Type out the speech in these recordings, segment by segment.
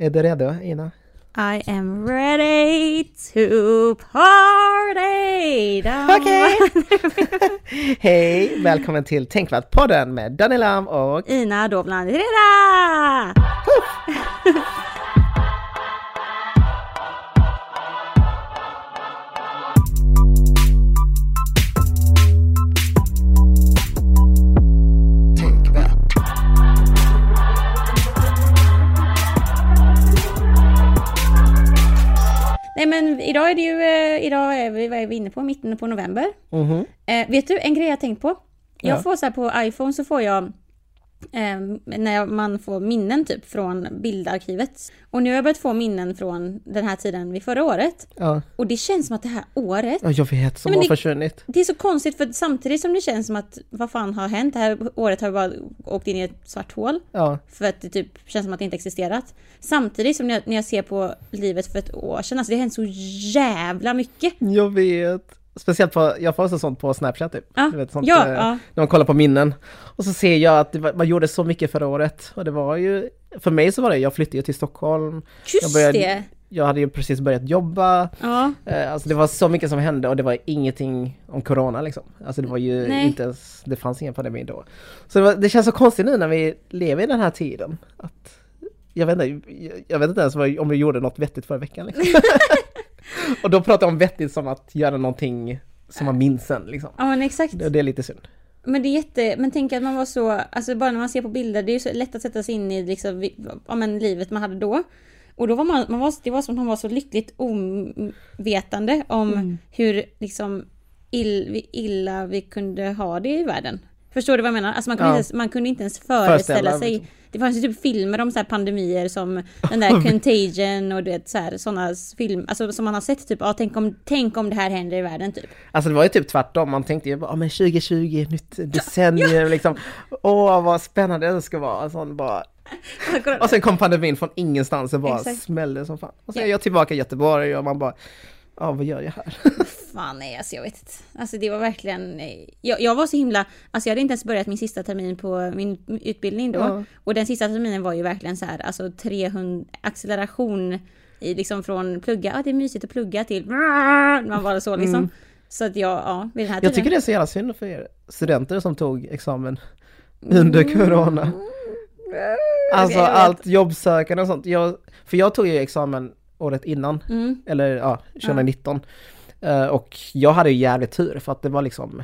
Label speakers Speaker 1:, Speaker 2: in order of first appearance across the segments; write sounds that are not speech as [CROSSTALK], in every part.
Speaker 1: Är du redo, Ina?
Speaker 2: I am ready to party!
Speaker 1: Okej! [LAUGHS] Hej! Välkommen till Tänkvärt-podden med Daniel Lam och...
Speaker 2: Ina Dovland [LAUGHS] Nej men idag är det ju, eh, idag är vi, vad är vi inne på? Mitten på november.
Speaker 1: Mhm.
Speaker 2: Eh, vet du, en grej jag tänkt på? Jag
Speaker 1: Ja.
Speaker 2: får så här på iPhone så får jag eh, när man får minnen typ från bildarkivet. Och nu har jag börjat få minnen från den här tiden vid förra året.
Speaker 1: Ja.
Speaker 2: Och det känns som att det här året
Speaker 1: ja, jag vet, som
Speaker 2: Nej,
Speaker 1: har
Speaker 2: det-
Speaker 1: försvunnit.
Speaker 2: Det är så konstigt för samtidigt som det känns som att vad fan har hänt? Det här året har jag bara åkt in i ett svart hål.
Speaker 1: Ja.
Speaker 2: För att det typ känns som att det inte existerat. Samtidigt som när jag, när jag ser på livet för ett år sedan, alltså det har hänt så jävla mycket.
Speaker 1: Jag vet. Speciellt på, jag får också sånt på Snapchat typ. Du vet, sånt,
Speaker 2: ja,
Speaker 1: eh,
Speaker 2: ja.
Speaker 1: När man kollar på minnen. Och så ser jag att var, man gjorde så mycket förra året. Och det var ju, för mig så var det, jag flyttade ju till Stockholm.
Speaker 2: Just
Speaker 1: Jag började-
Speaker 2: det!
Speaker 1: Jag hade ju precis börjat jobba.
Speaker 2: Ja,
Speaker 1: Eh, Alltså det var så mycket som hände och det var ingenting om corona liksom. Alltså det var ju
Speaker 2: Nej.
Speaker 1: inte ens, det fanns ingen pandemi då. Så det, var, det känns så konstigt nu när vi lever i den här tiden. Att, jag, vet inte, jag, vet inte ens om vi gjorde något vettigt förra veckan. Liksom. [LAUGHS] [LAUGHS] och då pratar jag om vettigt som att göra någonting som man minns sen liksom.
Speaker 2: ja men exakt.
Speaker 1: Det, det är lite synd.
Speaker 2: Men det är jätte, men tänk att man var så, alltså bara när man ser på bilder, det är ju så lätt att sätta sig in i liksom, ja men livet man hade då. Och då var man, man var, det var som att man var så lyckligt ovetande om
Speaker 1: Mm.
Speaker 2: hur liksom ill, illa vi kunde ha det i världen. Förstår du vad jag menar? Alltså man kunde,
Speaker 1: Ja.
Speaker 2: inte, ens, man kunde inte ens föreställa
Speaker 1: Föreställa,
Speaker 2: sig.
Speaker 1: liksom.
Speaker 2: Det fanns ju typ filmer om så här pandemier som den där [LAUGHS] Contagion och så här, sådana film, alltså som man har sett typ, ja tänk om, tänk om det här händer i världen typ.
Speaker 1: Alltså det var ju typ tvärtom, man tänkte ju bara, "Ja, men 2020, nytt decennium liksom. Åh vad spännande det ska vara. Sån bara, [LAUGHS] Och sen kom pandemin från ingenstans och bara
Speaker 2: Exakt.
Speaker 1: smällde som fan. Och sen
Speaker 2: Ja.
Speaker 1: är jag tillbaka i Göteborg och man bara, ja vad gör jag här? [LAUGHS]
Speaker 2: Fan nej, alltså jag vet inte. Alltså det var verkligen... eh, Jag, jag var så himla... Alltså jag hade inte ens börjat min sista termin på min utbildning då.
Speaker 1: Ja.
Speaker 2: Och den sista terminen var ju verkligen så här, alltså 300... Acceleration i liksom från plugga, ja det är mysigt att plugga till... [LAUGHS] Man var så liksom.
Speaker 1: Mm.
Speaker 2: Så att jag, ja, vid den här
Speaker 1: Jag tycker det är så jävla synd för er studenter som tog examen under corona. Alltså
Speaker 2: Jag vet.
Speaker 1: allt jobbsökande och sånt. Jag, för jag tog ju examen året innan,
Speaker 2: Mm.
Speaker 1: eller ja, 2019. Eh, Eh, och jag hade ju jävligt tur för att det var liksom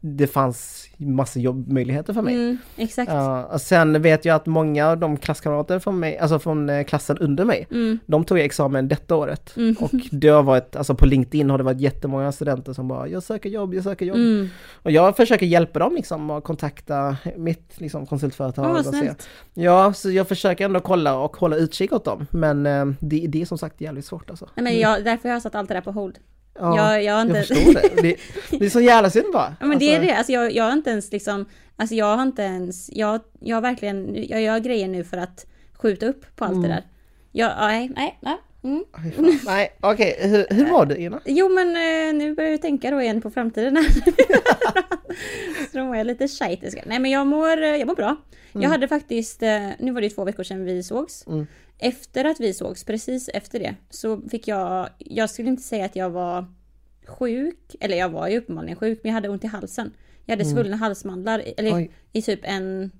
Speaker 1: det fanns massa jobbmöjligheter för mig.
Speaker 2: Mm, exakt.
Speaker 1: Ja, och sen vet jag att många av de klasskamrater från mig, alltså från eh, klassen under mig,
Speaker 2: Mm.
Speaker 1: de tog examen detta året.
Speaker 2: Mm.
Speaker 1: Och det har varit, alltså på LinkedIn har det varit jättemånga studenter som bara jag söker jobb, jag söker jobb.
Speaker 2: Mm.
Speaker 1: Och jag försöker hjälpa dem liksom och kontakta mitt liksom, konsultföretag.
Speaker 2: Vad
Speaker 1: och se. Ja, så jag försöker ändå kolla och hålla utkik åt dem. Men eh, det, det är som sagt jävligt svårt alltså.
Speaker 2: Nej, men jag, därför har jag satt allt det där på hold.
Speaker 1: Ja,
Speaker 2: jag, jag har inte...
Speaker 1: jag förstår det. det. Det är så jävla synd bara.
Speaker 2: Ja men det är
Speaker 1: Alltså,
Speaker 2: det, alltså jag, jag har inte ens liksom, alltså jag har inte ens, jag, jag verkligen, jag gör grejer nu för att skjuta upp på allt
Speaker 1: Mm.
Speaker 2: det där. Jag, ja, nej, nej, nej. Mm.
Speaker 1: Nej, okej. Hur, hur var det Ina?
Speaker 2: Jo men eh, nu börjar jag tänka då igen på framtiden här. [LAUGHS] Så då mår jag lite shite. Nej men jag mår, eh, jag mår bra. Jag hade faktiskt, eh, nu var det två veckor sedan vi sågs.
Speaker 1: Mm.
Speaker 2: Efter att vi sågs, precis efter det, så fick jag, jag skulle inte säga att jag var sjuk, eller jag var ju uppenbarligen sjuk, men jag hade ont i halsen. Jag hade svullna halsmandlar, eller
Speaker 1: Oj.
Speaker 2: i typ en,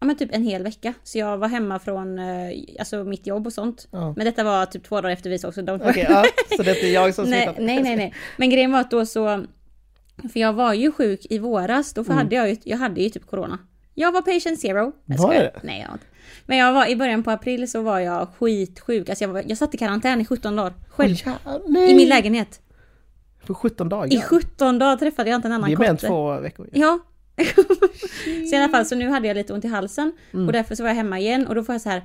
Speaker 2: ja men typ en hel vecka. Så jag var hemma från, eh, alltså mitt jobb och sånt.
Speaker 1: Ja.
Speaker 2: Men detta var typ två dagar efter vi sågs. Så de
Speaker 1: Okej, ja, så det är jag som [LAUGHS]
Speaker 2: nej, nej, nej, nej. Men grejen var att då så... För jag var ju sjuk i våras, då hade jag ju, jag hade ju typ corona. Jag var patient zero. Jag
Speaker 1: Var
Speaker 2: skojar.
Speaker 1: det?
Speaker 2: Nej, jag inte. Men jag var, i början på april så var jag skitsjuk. Alltså jag, var, jag satt i karantän i 17 dagar. Själv.
Speaker 1: Nej.
Speaker 2: I min lägenhet.
Speaker 1: För 17 dagar?
Speaker 2: I 17 dagar träffade jag inte en annan
Speaker 1: Det är mer än
Speaker 2: kotte.
Speaker 1: två veckor.
Speaker 2: Ja. Så i alla fall, så nu hade jag lite ont i halsen.
Speaker 1: Mm.
Speaker 2: Och därför så var jag hemma igen och då får jag så här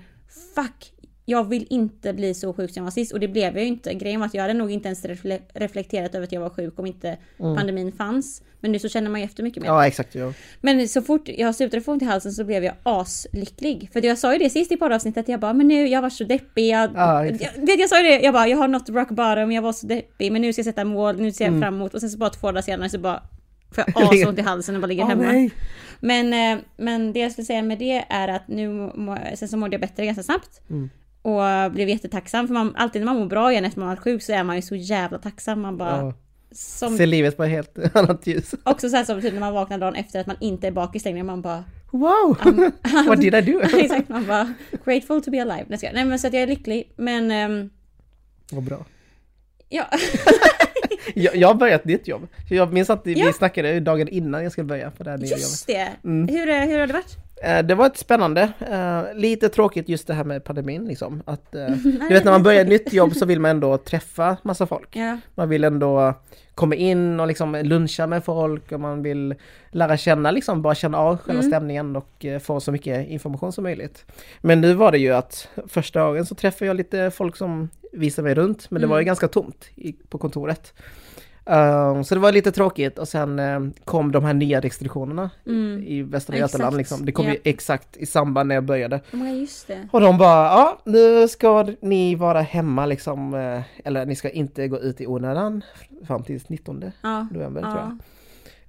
Speaker 2: Fuck! Jag vill inte bli så sjuk som jag var sist och det blev jag ju inte. Grejen var att jag hade nog inte ens refle- reflekterat över att jag var sjuk om inte pandemin fanns. Men nu så känner man ju efter mycket mer.
Speaker 1: Mm. Ja, exakt. Ja.
Speaker 2: Men så fort jag slutade få ont i halsen så blev jag aslycklig. För jag sa ju det sist i poddavsnittet, jag bara men nu, jag var så deppig. Jag,
Speaker 1: Ja,
Speaker 2: jag, jag sa ju det, jag bara jag har nått rock bottom, jag var så deppig men nu ska jag sätta mål, nu ser jag
Speaker 1: Mm.
Speaker 2: fram emot. Och sen så bara två dagar senare så bara får jag [LAUGHS] asont i halsen och bara ligger
Speaker 1: Åh,
Speaker 2: hemma.
Speaker 1: nej.
Speaker 2: Men, eh, men det jag skulle säga med det är att nu, sen så mådde jag bättre ganska snabbt.
Speaker 1: Mm.
Speaker 2: Och blev jättetacksam för man, alltid när man mår bra igen efter man varit sjuk så är man ju så jävla tacksam. Man bara...
Speaker 1: Ja.
Speaker 2: Som,
Speaker 1: Ser livet på ett helt [LAUGHS] annat ljus.
Speaker 2: också så här som typ när man vaknar dagen efter att man inte är bakis längre. Man bara...
Speaker 1: Wow! [LAUGHS] What did I do?
Speaker 2: Exakt, man bara grateful to be alive. Nej, men så att jag är lycklig. Men ehm,
Speaker 1: Vad bra.
Speaker 2: ja,
Speaker 1: Jag, jag har börjat nytt jobb. Jag minns att vi
Speaker 2: Ja.
Speaker 1: snackade dagen innan jag skulle börja på det här nya jobbet.
Speaker 2: just det.
Speaker 1: Mm.
Speaker 2: Hur, eh, hur har det varit?
Speaker 1: Eh, Det var ett spännande, eh, lite tråkigt just det här med pandemin liksom. Att, [LAUGHS] du vet när man börjar ett nytt jobb så vill man ändå träffa massa folk.
Speaker 2: Ja,
Speaker 1: Man vill ändå komma in och liksom luncha med folk och man vill lära känna liksom, bara känna av själva
Speaker 2: Mm.
Speaker 1: stämningen och få så mycket information som möjligt. Men nu var det ju att första dagen så träffade jag lite folk som visade mig runt, men det var ju
Speaker 2: Mm.
Speaker 1: ganska tomt i, på kontoret. Um, så det var lite tråkigt och sen eh, kom de här nya restriktionerna
Speaker 2: mm.
Speaker 1: i Västra Götaland liksom. Det kom
Speaker 2: ja.
Speaker 1: ju exakt i samband när jag började.
Speaker 2: Det.
Speaker 1: Och de bara, ja nu ska ni vara hemma liksom, eh, eller ni ska inte gå ut i onödan fram till 19
Speaker 2: Ja.
Speaker 1: november tror jag.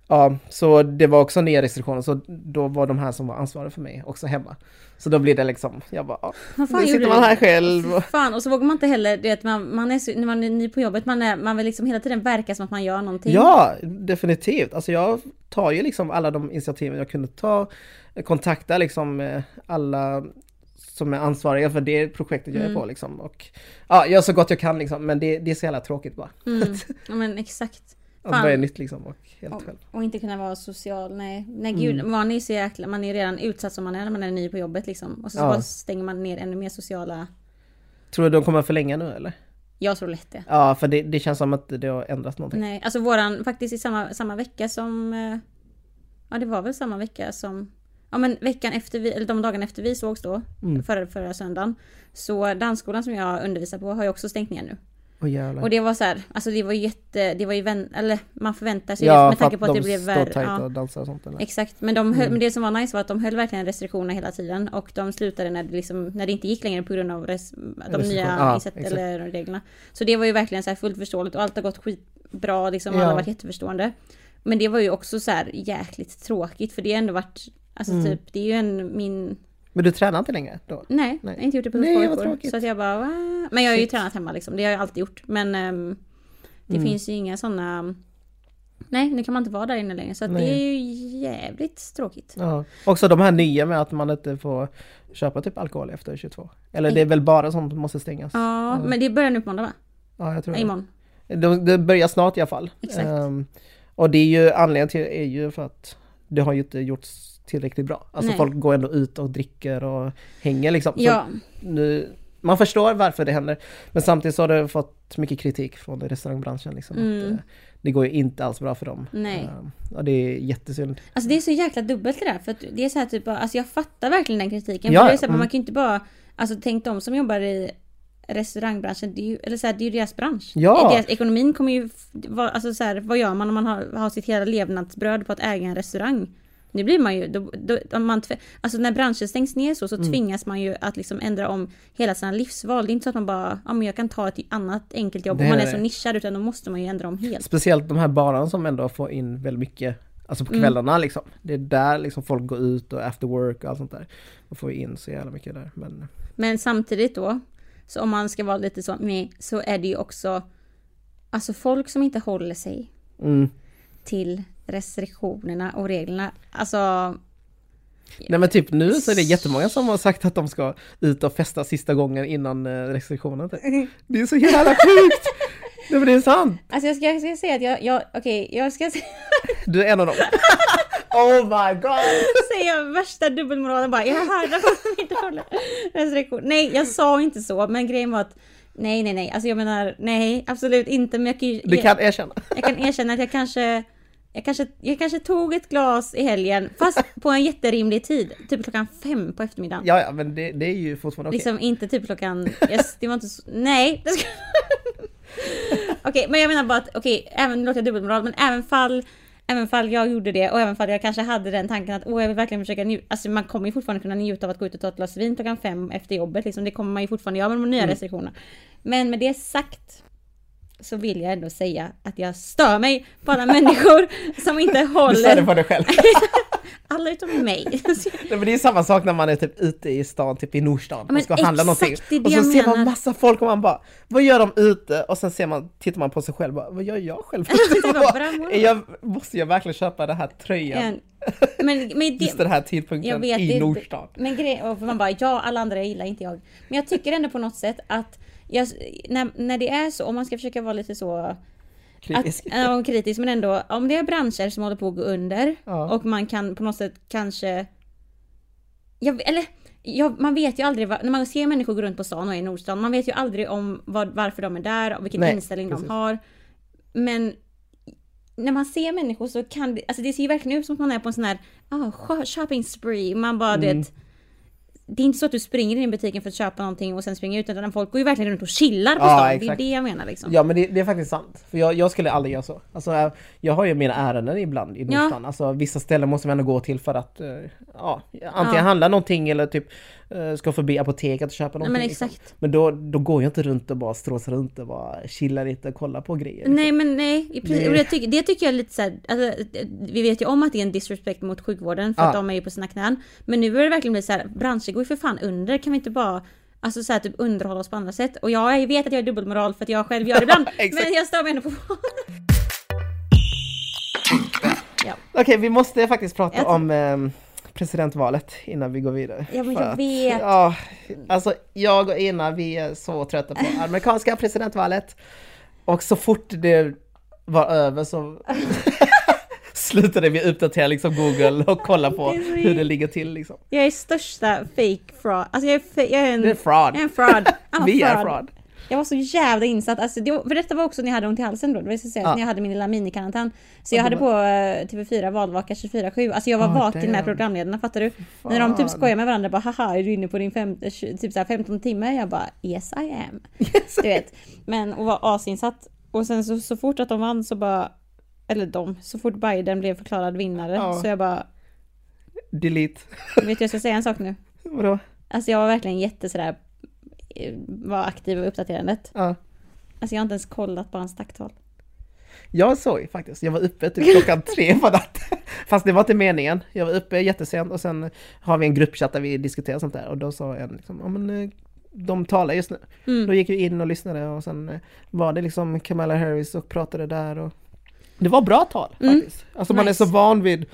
Speaker 2: Ja.
Speaker 1: Så det var också nya restriktioner, så då var de här som var ansvariga för mig också hemma. Så då blir det liksom, jag bara, ja,
Speaker 2: Vad fan
Speaker 1: nu sitter man här själv.
Speaker 2: Fy Fan, och så vågar man inte heller, du vet, man, man är så, när man är ny på jobbet, man, är, man vill liksom hela tiden verka som att man gör någonting.
Speaker 1: Ja, definitivt. Alltså jag tar ju liksom alla de initiativen jag kunde ta, kontakta liksom eh, alla som är ansvariga för det projektet jag är
Speaker 2: Mm.
Speaker 1: på liksom. Och ja, gör så gott jag kan liksom, men det, det är så jävla tråkigt bara.
Speaker 2: Mm. [LAUGHS] Ja men exakt.
Speaker 1: Att börja nytt liksom och helt
Speaker 2: Och,
Speaker 1: själv.
Speaker 2: och inte kunna vara social, nej. Nej gud,
Speaker 1: Mm.
Speaker 2: man är ju så jäkla, man är redan utsatt som man är när man är ny på jobbet liksom. Och så,
Speaker 1: Ja.
Speaker 2: bara stänger man ner ännu mer sociala...
Speaker 1: Tror du de kommer förlänga nu eller?
Speaker 2: Jag tror lätt det.
Speaker 1: Ja, för det, det känns som att det har ändrats någonting.
Speaker 2: Nej, alltså våran, faktiskt i samma, samma vecka som... eh, Ja det var väl samma vecka som... Ja men veckan efter vi, eller de dagarna efter vi sågs då,
Speaker 1: Mm.
Speaker 2: förra, förra söndagen. Så dansskolan som jag undervisar på har ju också stängt ner nu.
Speaker 1: Åh jävlar.
Speaker 2: Och det var så här, alltså det var jätte, det var ju vän, eller man förväntar sig
Speaker 1: ja,
Speaker 2: det med tanke
Speaker 1: att
Speaker 2: på att
Speaker 1: de
Speaker 2: det blev värre. Ja.
Speaker 1: och dansar och sånt eller?
Speaker 2: Exakt, men, de höll,
Speaker 1: Mm.
Speaker 2: men det som var nice var att de höll verkligen restriktionerna hela tiden och de slutade när det, liksom, när det inte gick längre på grund av res, de nya
Speaker 1: ja,
Speaker 2: eller reglerna. Så det var ju verkligen så här fullt förståeligt och allt har gått skitbra liksom, alla
Speaker 1: Ja.
Speaker 2: har varit jätteförstående. Men det var ju också så här jäkligt tråkigt för det har ändå varit, alltså
Speaker 1: Mm.
Speaker 2: typ, det är ju en, min,
Speaker 1: Men du tränar inte längre då?
Speaker 2: nej,
Speaker 1: Nej.
Speaker 2: jag har inte gjort det på
Speaker 1: Nej,
Speaker 2: två
Speaker 1: tråkigt.
Speaker 2: Så att jag bara, Va? men jag har ju
Speaker 1: Shit.
Speaker 2: tränat hemma liksom, det har jag alltid gjort. Men ehm, det
Speaker 1: Mm.
Speaker 2: finns ju inga sådana Nej, nu kan man inte vara där inne längre så det
Speaker 1: Nej.
Speaker 2: är ju jävligt tråkigt.
Speaker 1: Ja. Också de här nya med att man inte får köpa typ alkohol efter 22. Eller det är väl bara sånt som måste stängas?
Speaker 2: Ja, men det börjar nu på måndag va?
Speaker 1: Ja, jag tror
Speaker 2: Nej,
Speaker 1: det.
Speaker 2: imorgon.
Speaker 1: Det, det börjar snart i alla fall.
Speaker 2: Exakt.
Speaker 1: Ehm, och det är ju anledningen till är ju för att det har ju inte gjorts tillräckligt bra. Alltså
Speaker 2: Nej.
Speaker 1: folk går ändå ut och dricker och hänger liksom.
Speaker 2: Ja,
Speaker 1: nu, man förstår varför det händer. Men samtidigt så har det fått mycket kritik från restaurangbranschen. Liksom,
Speaker 2: Mm.
Speaker 1: att, eh, det går ju inte alls bra för dem.
Speaker 2: Nej.
Speaker 1: Ehm, och det är jättesynd.
Speaker 2: alltså det är så jäkla dubbelt det där. För det är så här typ, alltså jag fattar verkligen den kritiken.
Speaker 1: Ja,
Speaker 2: för det är så här,
Speaker 1: mm.
Speaker 2: Man kan ju inte bara, alltså tänk de som jobbar i restaurangbranschen, det är ju, eller så här, det är ju deras bransch.
Speaker 1: Ja.
Speaker 2: Deras ekonomin kommer ju, alltså så här, vad gör man om man har, har sitt hela levnadsbröd på att äga en restaurang? Nu blir man ju, då, då, om man, alltså när branschen stängs ner så, så
Speaker 1: Mm.
Speaker 2: tvingas man ju att liksom ändra om hela sina livsval. Det är inte så att man bara, ja men jag kan ta ett annat enkelt jobb om man
Speaker 1: är
Speaker 2: så nischad, utan då måste man ju ändra om helt.
Speaker 1: Speciellt de här barerna som ändå får in väldigt mycket Alltså på
Speaker 2: Mm.
Speaker 1: kvällarna liksom. Det är där liksom folk går ut och after work och allt sånt där. Man får ju in så jävla mycket där. Men
Speaker 2: Men samtidigt då, så om man ska vara lite så med, så är det ju också Alltså folk som inte håller sig
Speaker 1: mm.
Speaker 2: till restriktionerna och reglerna. Alltså,
Speaker 1: Nej men typ nu så är det jättemånga som har sagt att de ska ut och festa sista gången innan eh, restriktionen. typ. [LAUGHS] Det är så jävla sjukt! Nej men det är sant!
Speaker 2: alltså jag ska, jag ska säga att jag, jag okej, jag ska se- [LAUGHS]
Speaker 1: Du är en av dem. [LAUGHS] oh my god!
Speaker 2: säga värsta dubbelmoralen bara. Jag hörde att inte håller restriktion. Nej, jag sa inte så, men grejen var att Nej, nej, nej. Alltså jag menar, nej, absolut inte. Men jag kan, ju-
Speaker 1: Du kan erkänna.
Speaker 2: Jag kan erkänna att jag kanske, jag kanske, jag kanske tog ett glas i helgen, fast [LAUGHS] på en jätterimlig tid. Typ klockan fem på eftermiddagen.
Speaker 1: Ja ja men det, det är ju fortfarande okej.
Speaker 2: Liksom inte typ klockan, yes, det var inte så, nej. det ska- [LAUGHS] Okej, men jag menar bara att, okej, även, nu låter jag dubbelmoral, men även fall Även fall jag gjorde det och även fall jag kanske hade den tanken att åh jag vill verkligen försöka njuta. Alltså man kommer ju fortfarande kunna njuta av att gå ut och ta ett glas vin klockan fem efter jobbet. Liksom. Det kommer man ju fortfarande göra med de nya
Speaker 1: Mm.
Speaker 2: restriktionerna. Men med det sagt så vill jag ändå säga att jag stör mig på alla människor som inte
Speaker 1: Du sa det
Speaker 2: håller
Speaker 1: på dig själv. [LAUGHS]
Speaker 2: Alla utom mig. [LAUGHS]
Speaker 1: Nej, men det är samma sak när man är typ ute i stan, typ i Nordstan
Speaker 2: men
Speaker 1: och ska handla någonting. och så ser man massa folk och man bara, vad gör de ute? Och sen ser man, tittar man på sig själv bara, vad gör jag själv? [LAUGHS] Är jag, måste jag verkligen köpa den här tröjan?
Speaker 2: En- Men, men det,
Speaker 1: Just den här tidpunkten
Speaker 2: Jag vet,
Speaker 1: i Nordstan.
Speaker 2: Men grej, och man bara, ja alla andra gillar inte jag. Men jag tycker ändå på något sätt att jag, när, när det är så, om man ska försöka vara lite så
Speaker 1: Kritisk.
Speaker 2: Att, [LAUGHS] ja, kritisk men ändå, om det är branscher som håller på att gå under
Speaker 1: Ja.
Speaker 2: och man kan på något sätt kanske... Jag, eller, jag, man vet ju aldrig, vad, när man ser människor gå runt på stan och är i Nordstan, man vet ju aldrig om vad, varför de är där och vilken
Speaker 1: Nej,
Speaker 2: inställning
Speaker 1: precis.
Speaker 2: de har. Men när man ser människor så kan det, alltså det ser ju verkligen ut som att man är på en sån här ah, sh- shopping spree. Man bara
Speaker 1: Mm.
Speaker 2: det, det är inte så att du springer in i butiken för att köpa någonting och sen springer ut utan folk går ju verkligen runt och chillar på
Speaker 1: Ja,
Speaker 2: stan. Det är
Speaker 1: exakt.
Speaker 2: det jag menar liksom.
Speaker 1: Ja men det, det är faktiskt sant. För jag, jag skulle aldrig göra så. Alltså, jag, har ju mina ärenden ibland i
Speaker 2: Ja.
Speaker 1: Nordstan. Alltså vissa ställen måste man ändå gå till för att eh, ja, antingen
Speaker 2: Ja.
Speaker 1: handla någonting eller typ ska förbi apoteket och köpa
Speaker 2: Nej,
Speaker 1: någonting.
Speaker 2: men
Speaker 1: liksom.
Speaker 2: exakt.
Speaker 1: Men då, då går jag inte runt och bara stråsar runt och bara chillar lite och kollar på grejer. liksom.
Speaker 2: Nej men nej, precis,
Speaker 1: Det-
Speaker 2: det, tycker, det tycker jag är lite såhär, alltså, vi vet ju om att det är en disrespect mot sjukvården för
Speaker 1: Ja.
Speaker 2: att de är ju på sina knän. Men nu börjar det verkligen bli så här, branscher går ju för fan under, kan vi inte bara Alltså såhär typ underhålla oss på andra sätt. Och jag vet att jag är dubbelmoral för att jag själv gör det ibland. [LAUGHS] Men jag står mig ändå på ja.
Speaker 1: Okej, vi måste faktiskt prata om ehm, presidentvalet innan vi går vidare.
Speaker 2: Ja, men
Speaker 1: För
Speaker 2: jag
Speaker 1: att-
Speaker 2: vet.
Speaker 1: Ja, alltså jag och Ina, vi är så trötta på amerikanska [LAUGHS] presidentvalet. Och så fort det var över så [LAUGHS] slutade vi uppdatera liksom Google och kolla på hur det ligger till liksom.
Speaker 2: Jag är största fake fraud. Alltså jag är, jag är en...
Speaker 1: Det är fraud.
Speaker 2: Jag är en fraud. [LAUGHS]
Speaker 1: Vi är
Speaker 2: fraud. Jag var så jävla insatt. Alltså, det var, för detta var också när jag hade ont i halsen då. Det vill säga
Speaker 1: Ja.
Speaker 2: när jag hade min lilla minikarantän. Så
Speaker 1: Ja,
Speaker 2: jag hade på eh, TV4 valvaka 24-7. Alltså jag var
Speaker 1: Ah,
Speaker 2: vaken med programledarna, fattar du? När de typ
Speaker 1: Fan.
Speaker 2: skojar med varandra bara haha är du inne på din fem, typ så här 15 timmar? Jag bara yes I am.
Speaker 1: Yes.
Speaker 2: Du vet. Men och var asinsatt. Och sen så, så fort att de vann så bara eller de, så fort Biden blev förklarad vinnare
Speaker 1: Ja.
Speaker 2: så jag bara,
Speaker 1: Delete.
Speaker 2: vet du jag ska säga en sak nu? [LAUGHS]
Speaker 1: Vadå?
Speaker 2: Alltså jag var verkligen jätte sådär, var aktiv i uppdaterandet.
Speaker 1: Ja.
Speaker 2: Alltså jag har inte ens kollat på hans tacktal.
Speaker 1: Jag såg faktiskt, jag var uppe typ klockan [LAUGHS] tre på natten. Fast det var inte meningen. Jag var uppe jättesent och sen har vi en gruppchatt där vi diskuterar sånt där och då sa en liksom, ja men eh, de talar just nu.
Speaker 2: Mm.
Speaker 1: Då gick vi in och lyssnade och sen eh, var det liksom Kamala Harris och pratade där och det var bra tal
Speaker 2: Mm.
Speaker 1: faktiskt. Alltså man är så van vid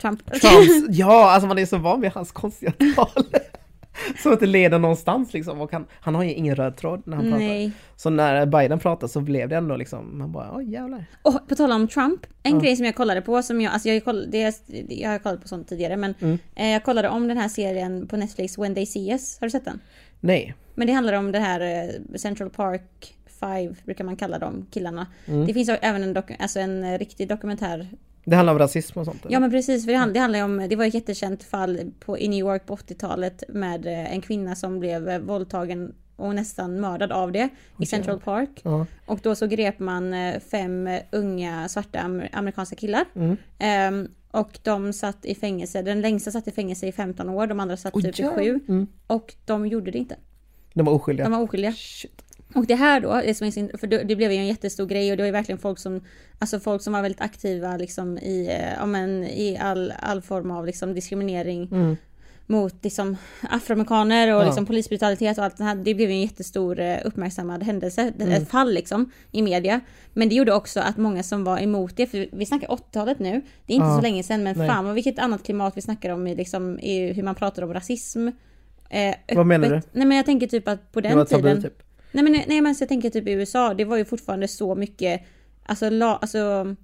Speaker 2: Trump.
Speaker 1: Trumps, [LAUGHS] ja alltså man är så van vid hans konstiga tal. [LAUGHS] Som inte leder någonstans liksom och han, han har ju ingen röd tråd när han pratar.
Speaker 2: Nej.
Speaker 1: Så när Biden pratade så blev det ändå liksom, man bara, åh jävlar.
Speaker 2: Och på tal om Trump, en
Speaker 1: Ja.
Speaker 2: grej som jag kollade på som jag, alltså jag, koll, det, jag har kollat på sånt tidigare men
Speaker 1: Mm.
Speaker 2: eh, jag kollade om den här serien på Netflix When They See Us, har du sett den?
Speaker 1: Nej.
Speaker 2: Men det handlar om det här eh, Central Park Five brukar man kalla de killarna.
Speaker 1: Mm.
Speaker 2: Det finns även en, alltså en eh, riktig dokumentär
Speaker 1: Det handlar om rasism och sånt? eller?
Speaker 2: Ja men precis, för det, hand, det handlar om, det var ett jättekänt fall på, i New York på 80-talet med eh, en kvinna som blev eh, våldtagen och nästan mördad av det i Central Park.
Speaker 1: Ja.
Speaker 2: Och då så grep man eh, fem unga svarta amer- amerikanska killar.
Speaker 1: Mm.
Speaker 2: Ehm, och de satt i fängelse, den längsta satt i fängelse i 15 år, de andra satt
Speaker 1: Oj,
Speaker 2: typ i
Speaker 1: jävlar.
Speaker 2: 7.
Speaker 1: Mm.
Speaker 2: Och de gjorde det inte.
Speaker 1: De var oskyldiga?
Speaker 2: De var oskyldiga.
Speaker 1: Shit.
Speaker 2: Och det här då, det som är för det det blev ju en jättestor grej och det var ju verkligen folk som, alltså folk som var väldigt aktiva liksom i, eh, ja men i all, all form av liksom diskriminering
Speaker 1: Mm.
Speaker 2: mot liksom afroamerikaner och
Speaker 1: Ja.
Speaker 2: liksom polisbrutalitet och allt det här. Det blev ju en jättestor eh, uppmärksammad händelse,
Speaker 1: Mm.
Speaker 2: ett fall liksom i media. Men det gjorde också att många som var emot det, för vi snackar 80-talet nu, det är inte
Speaker 1: Ja.
Speaker 2: så länge sedan men
Speaker 1: Nej.
Speaker 2: fan vad vilket annat klimat vi snackar om i, liksom, i hur man pratar om rasism. Eh,
Speaker 1: Vad menar
Speaker 2: öppet. Nej men jag tänker typ att på
Speaker 1: Det
Speaker 2: den
Speaker 1: var tabu
Speaker 2: tiden
Speaker 1: typ?
Speaker 2: Nej men, nej men så jag tänker typ i USA, det var ju fortfarande så mycket, alltså, la, alltså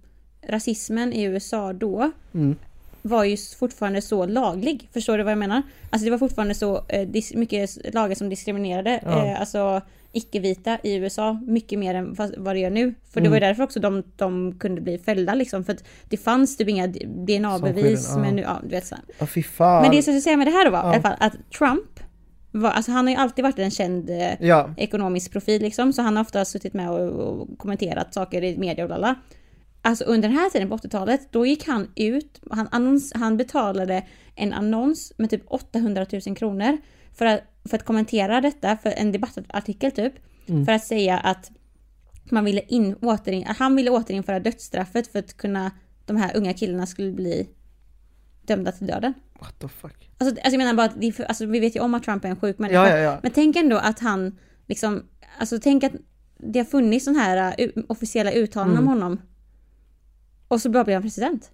Speaker 2: rasismen i USA då
Speaker 1: Mm.
Speaker 2: var ju fortfarande så laglig. Förstår du vad jag menar? Alltså det var fortfarande så eh, dis, mycket lagar som diskriminerade,
Speaker 1: Ja.
Speaker 2: eh, alltså icke-vita i USA, mycket mer än vad det gör nu. För det
Speaker 1: Mm.
Speaker 2: var ju därför också de, de kunde bli fällda liksom, för att det fanns typ inga DNA-bevis.
Speaker 1: Ja.
Speaker 2: Men nu, ja, du vet så.
Speaker 1: fy fan.
Speaker 2: Men det som jag säga med det här då var,
Speaker 1: Ja.
Speaker 2: i alla fall, att Trump, var, alltså han har ju alltid varit en känd eh,
Speaker 1: Ja.
Speaker 2: ekonomisk profil liksom, så han har ofta suttit med och, och kommenterat saker i media och lalla. Alltså under den här tiden på 80-talet, då gick han ut, han, annons, han betalade en annons med typ 800 000 kronor för att, för att kommentera detta, för en debattartikel typ,
Speaker 1: Mm.
Speaker 2: för att säga att man ville in, återin, han ville återinföra dödsstraffet för att kunna, de här unga killarna skulle bli dömda till döden.
Speaker 1: What the fuck?
Speaker 2: Alltså, alltså jag menar bara att för, alltså, vi vet ju om att Trump är en sjuk människa.
Speaker 1: Ja, ja, ja.
Speaker 2: Men tänk ändå att han liksom, alltså tänk att det har funnits sådana här uh, officiella uttalanden
Speaker 1: Mm.
Speaker 2: om honom. Och så bara blir han president.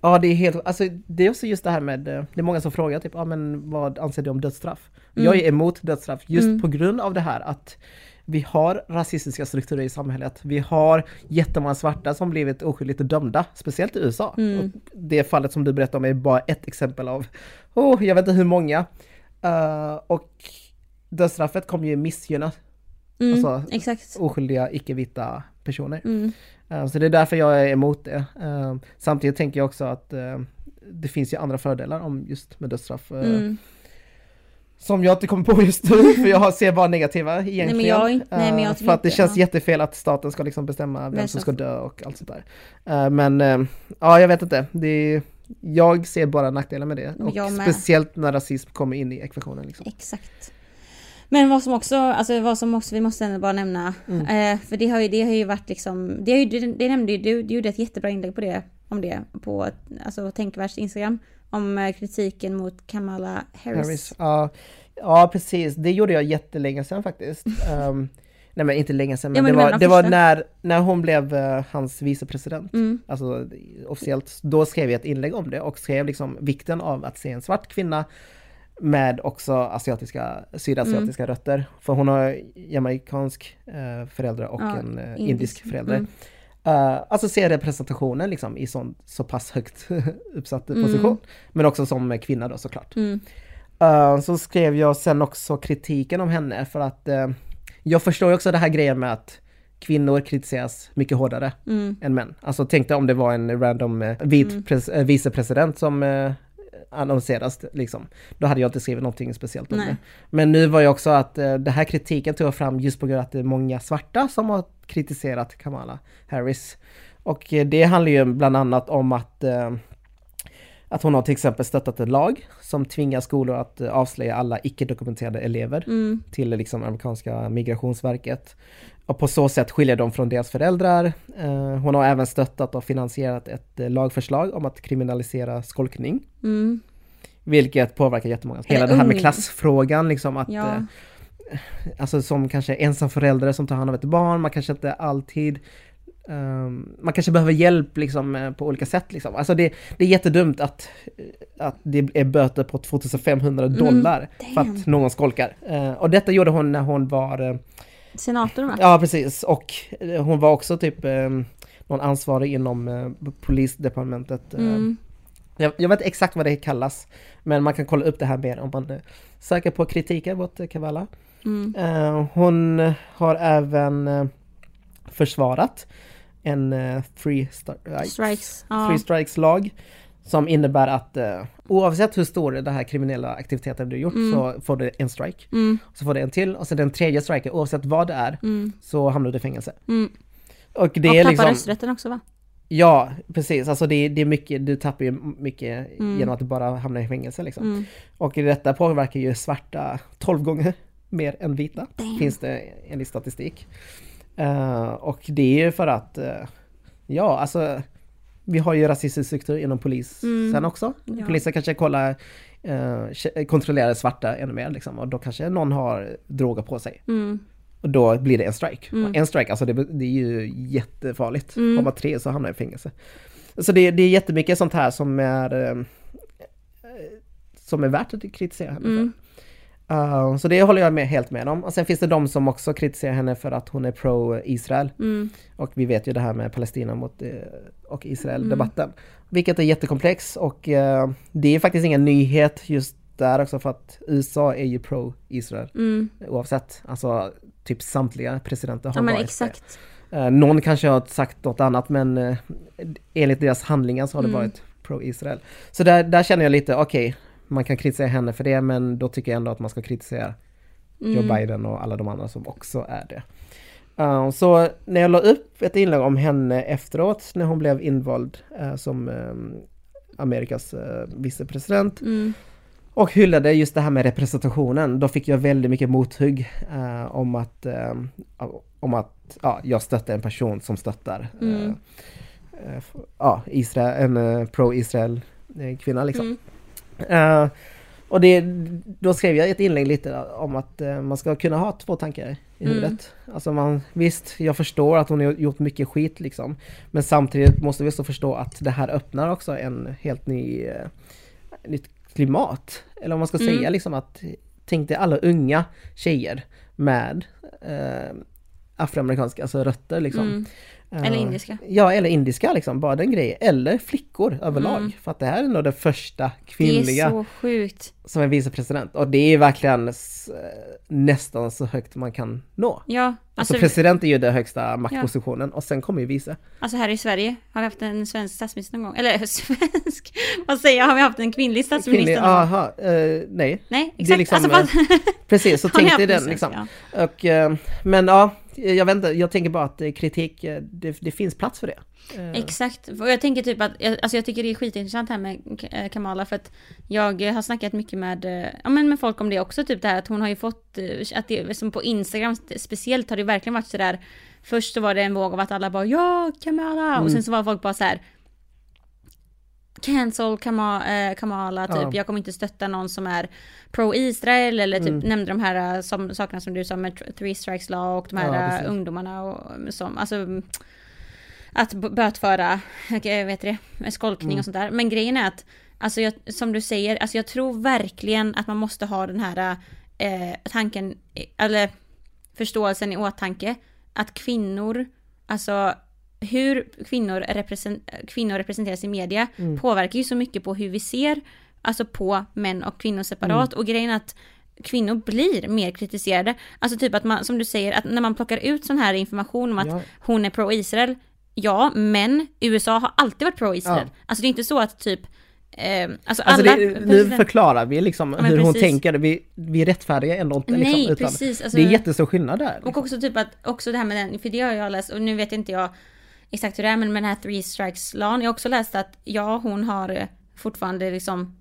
Speaker 1: Ja det är helt, alltså det är också just det här med, eh, det är många som frågar typ, ja men vad anser du om dödsstraff?
Speaker 2: Mm.
Speaker 1: Jag är emot dödsstraff just
Speaker 2: Mm.
Speaker 1: på grund av det här att vi har rasistiska strukturer i samhället. Vi har jättemånga svarta som blivit oskyldigt dömda, speciellt i USA.
Speaker 2: Mm.
Speaker 1: Det fallet som du berättade om är bara ett exempel av, oh, jag vet inte hur många. Eh, och dödsstraffet kommer ju missgynna
Speaker 2: Mm,
Speaker 1: Alltså,
Speaker 2: exakt.
Speaker 1: oskyldiga icke-vita personer.
Speaker 2: Mm.
Speaker 1: Eh, Så det är därför jag är emot det. Eh, Samtidigt tänker jag också att det finns ju andra fördelar om just med dödsstraff.
Speaker 2: Mm.
Speaker 1: Som jag inte kommer på just nu, [LAUGHS] för jag ser bara negativa egentligen.
Speaker 2: men jag inte- nej, men jag
Speaker 1: Eh, För att det
Speaker 2: inte-
Speaker 1: känns
Speaker 2: ja.
Speaker 1: jättefel att staten ska liksom bestämma vem som ska dö och allt sånt där. Eh, Men eh, ja, jag vet inte. Det är, jag ser bara nackdelar med det. Och
Speaker 2: med.
Speaker 1: speciellt när rasism kommer in i ekvationen. Liksom.
Speaker 2: Exakt. Men vad som också, alltså vad som också vi måste ändå bara nämna,
Speaker 1: Mm.
Speaker 2: eh, för det har ju, det har ju varit liksom, det, har ju, det, det nämnde ju du, du gjorde ett jättebra inlägg på det, om det, på alltså Tänkvärds Instagram, om eh, kritiken mot Kamala Harris.
Speaker 1: Harris. Ja, ja, precis. Det gjorde jag jättelänge sedan faktiskt. Um, [LAUGHS] nej men inte länge sedan,
Speaker 2: Ja,
Speaker 1: men,
Speaker 2: men
Speaker 1: det var, det var när, när hon blev eh, hans vicepresident.
Speaker 2: Mm,
Speaker 1: Alltså officiellt, då skrev jag ett inlägg om det och skrev liksom vikten av att se en svart kvinna med också asiatiska, sydasiatiska
Speaker 2: Mm.
Speaker 1: rötter. För hon har jamaicansk eh, förälder och
Speaker 2: Ja,
Speaker 1: en eh, indisk,
Speaker 2: indisk.
Speaker 1: förälder.
Speaker 2: Mm.
Speaker 1: Eh, alltså se representationen liksom i sån, så pass högt [LAUGHS] uppsatt
Speaker 2: Mm.
Speaker 1: position. Men också som kvinna då såklart.
Speaker 2: mm,
Speaker 1: Uh, så skrev jag sen också kritiken om henne för att uh, jag förstår ju också det här grejen med att kvinnor kritiseras mycket hårdare
Speaker 2: mm,
Speaker 1: än män. Alltså tänk dig om det var en random uh, vit
Speaker 2: Mm.
Speaker 1: pres- uh, vicepresident som uh, annonseras liksom. Då hade jag inte skrivit någonting speciellt om
Speaker 2: Nej.
Speaker 1: det. Men nu var ju också att uh, det här kritiken tog jag fram just på grund av att det är många svarta som har kritiserat Kamala Harris. Och uh, det handlar ju bland annat om att uh, att hon har till exempel stöttat en lag som tvingar skolor att eh, avslöja alla icke-dokumenterade elever
Speaker 2: mm,
Speaker 1: till liksom amerikanska migrationsverket. Och på så sätt skilja dem från deras föräldrar. Eh, Hon har även stöttat och finansierat ett eh, lagförslag om att kriminalisera skolkning.
Speaker 2: mm,
Speaker 1: Vilket påverkar jättemånga. Hela det här med klassfrågan liksom att
Speaker 2: ja,
Speaker 1: Alltså som kanske ensam förälder som tar hand om ett barn, man kanske inte alltid ehm, man kanske behöver hjälp liksom eh, på olika sätt liksom. Alltså det, det är jättedumt att, eh, att det är böter på 2500 dollar för
Speaker 2: Mm, damn.
Speaker 1: att någon skolkar. Eh, och detta gjorde hon när hon var, eh,
Speaker 2: senator va?
Speaker 1: ja precis, och eh, hon var också typ någon ansvarig inom polisdepartementet.
Speaker 2: Mm,
Speaker 1: jag, jag vet exakt vad det kallas, men man kan kolla upp det här mer om man söker på kritiken mot Kavala.
Speaker 2: mm,
Speaker 1: hon har även försvarat en eh, free, stri-
Speaker 2: strikes. Ja,
Speaker 1: free strikes lag som innebär att eh, oavsett hur stor den här kriminella aktiviteten du gjort
Speaker 2: Mm.
Speaker 1: så får du en strike.
Speaker 2: mm,
Speaker 1: Så får du en till och sen den tredje striken, oavsett vad det är,
Speaker 2: mm,
Speaker 1: så hamnar du i fängelse.
Speaker 2: mm.
Speaker 1: Och det
Speaker 2: och
Speaker 1: är liksom...
Speaker 2: rösträtten också va?
Speaker 1: Ja, precis. Alltså det, det är mycket, du tappar ju mycket
Speaker 2: Mm.
Speaker 1: genom att du bara hamnar i fängelse liksom.
Speaker 2: Mm.
Speaker 1: Och detta påverkar ju svarta 12 gånger mer än vita,
Speaker 2: Damn.
Speaker 1: finns det enligt statistik. Eh, och det är ju för att, eh, ja alltså, vi har ju rasistisk struktur inom polisen
Speaker 2: Mm.
Speaker 1: också.
Speaker 2: Ja.
Speaker 1: Polisen kanske kollar, uh, kontrollerar svarta ännu mer liksom, och då kanske någon har droger på sig.
Speaker 2: Mm.
Speaker 1: Och då blir det en strike.
Speaker 2: Mm.
Speaker 1: En strike, alltså det, det är ju jättefarligt.
Speaker 2: Mm.
Speaker 1: Har man tre så hamnar jag i fängelse. Så det, det är jättemycket sånt här som är som är värt att kritisera henne
Speaker 2: Mm.
Speaker 1: Uh, så det håller jag med, helt med om. Och sen finns det de som också kritiserar henne för att hon är pro-Israel.
Speaker 2: Mm.
Speaker 1: Och vi vet ju det här med Palestina mot, eh, och
Speaker 2: Mm.
Speaker 1: Israel-debatten. Vilket är jättekomplex och eh, det är faktiskt ingen nyhet just där också för att USA är ju pro-Israel
Speaker 2: Mm.
Speaker 1: oavsett. Alltså typ samtliga presidenter har
Speaker 2: Ja men
Speaker 1: varit
Speaker 2: exakt.
Speaker 1: det. Eh, någon kanske har sagt något annat men eh, enligt deras handlingar så har det
Speaker 2: Mm.
Speaker 1: varit pro-Israel. Så där, där känner jag lite, okej, man kan kritisera henne för det men då tycker jag ändå att man ska kritisera Joe
Speaker 2: Mm.
Speaker 1: Biden och alla de andra som också är det. Uh, så när jag la upp ett inlägg om henne efteråt, när hon blev invald eh, som eh, Amerikas uh, vicepresident
Speaker 2: Mm.
Speaker 1: och hyllade just det här med representationen, då fick jag väldigt mycket mothugg eh, om att, eh, om att ja, jag stöttar en person som stöttar eh,
Speaker 2: Mm.
Speaker 1: ja, Israel, en pro-Israel kvinna liksom. Eh, och det, då skrev jag ett inlägg lite om att eh, man ska kunna ha två tankar i
Speaker 2: Mm.
Speaker 1: huvudet. Alltså man, visst, jag förstår att hon har gjort mycket skit liksom. Men samtidigt måste vi också förstå att det här öppnar också en helt ny, eh, nytt klimat. Eller om man ska
Speaker 2: Mm.
Speaker 1: säga liksom att, tänk dig alla unga tjejer med afroamerikanska alltså rötter liksom.
Speaker 2: Mm. Eller
Speaker 1: Eh,
Speaker 2: indiska.
Speaker 1: Ja, eller indiska liksom, bara den grejen. Eller flickor överlag.
Speaker 2: Mm.
Speaker 1: För att det här är nog den första
Speaker 2: Det
Speaker 1: kvinnliga
Speaker 2: är så sjukt.
Speaker 1: som är vicepresident. Och det är verkligen s- nästan så högt man kan nå.
Speaker 2: Ja,
Speaker 1: Alltså,
Speaker 2: alltså,
Speaker 1: president är ju den högsta maktpositionen och sen kommer ju vice.
Speaker 2: alltså här i Sverige har vi haft en svensk statsminister någon gång. Eller [LAUGHS] svensk, vad säger jag? Har vi haft en kvinnlig statsminister
Speaker 1: Kvinnlig,
Speaker 2: någon gång?
Speaker 1: aha, eh, nej.
Speaker 2: Nej,
Speaker 1: Det är
Speaker 2: exakt.
Speaker 1: liksom,
Speaker 2: alltså,
Speaker 1: Precis, så [LAUGHS]
Speaker 2: har ni
Speaker 1: tänk dig
Speaker 2: haft en
Speaker 1: den liksom.
Speaker 2: ja.
Speaker 1: Och, eh, men ja, jag vet inte, jag tänker bara att eh, kritik, eh, det, det finns plats för det. Eh,
Speaker 2: Exakt, och jag tänker typ att, jag- alltså jag tycker det är skitintressant här med eh, Kamala för att jag eh, har snackat mycket med, eh, ja men med folk om det också, typ det här att hon har ju fått, eh, att det, som på Instagram speciellt har det verkligen varit sådär, först så var det en våg av att alla bara ja Kamala, och sen så var folk bara så här. Cancel eh, Kamala, typ.
Speaker 1: Ja.
Speaker 2: Jag kommer inte stötta någon som är pro-Israel eller typ
Speaker 1: Mm.
Speaker 2: nämnde de här eh, som, sakerna som du sa med three strikes law och de här
Speaker 1: Ja,
Speaker 2: eh, ungdomarna och som, alltså att bötföra, vet det, skolkning
Speaker 1: Mm.
Speaker 2: och sånt där. Men grejen är att, alltså jag, som du säger, alltså jag tror verkligen att man måste ha den här eh, tanken, eller förståelsen i åtanke, att kvinnor, alltså hur kvinnor, represent, kvinnor representeras i media
Speaker 1: Mm.
Speaker 2: påverkar ju så mycket på hur vi ser, alltså på män och kvinnor separat.
Speaker 1: Mm.
Speaker 2: Och grejen att kvinnor blir mer kritiserade. Alltså typ att man, som du säger, att när man plockar ut sån här information om att
Speaker 1: Ja.
Speaker 2: hon är pro-Israel, ja, men USA har alltid varit pro-Israel.
Speaker 1: Ja.
Speaker 2: Alltså det är inte så att typ, eh, alltså,
Speaker 1: Alltså
Speaker 2: alla...
Speaker 1: det, nu förklarar vi liksom
Speaker 2: men
Speaker 1: hur hon
Speaker 2: precis.
Speaker 1: tänker, vi, vi rättfärdigar ändå inte liksom,
Speaker 2: Nej,
Speaker 1: utan
Speaker 2: precis. Alltså,
Speaker 1: det är jättestor skillnad där.
Speaker 2: Och också typ att, också det här med den, för det har jag läst, och nu vet inte jag exakt hur det är, men med den här three strikes lawn, jag har också läst att ja, hon har eh, fortfarande liksom,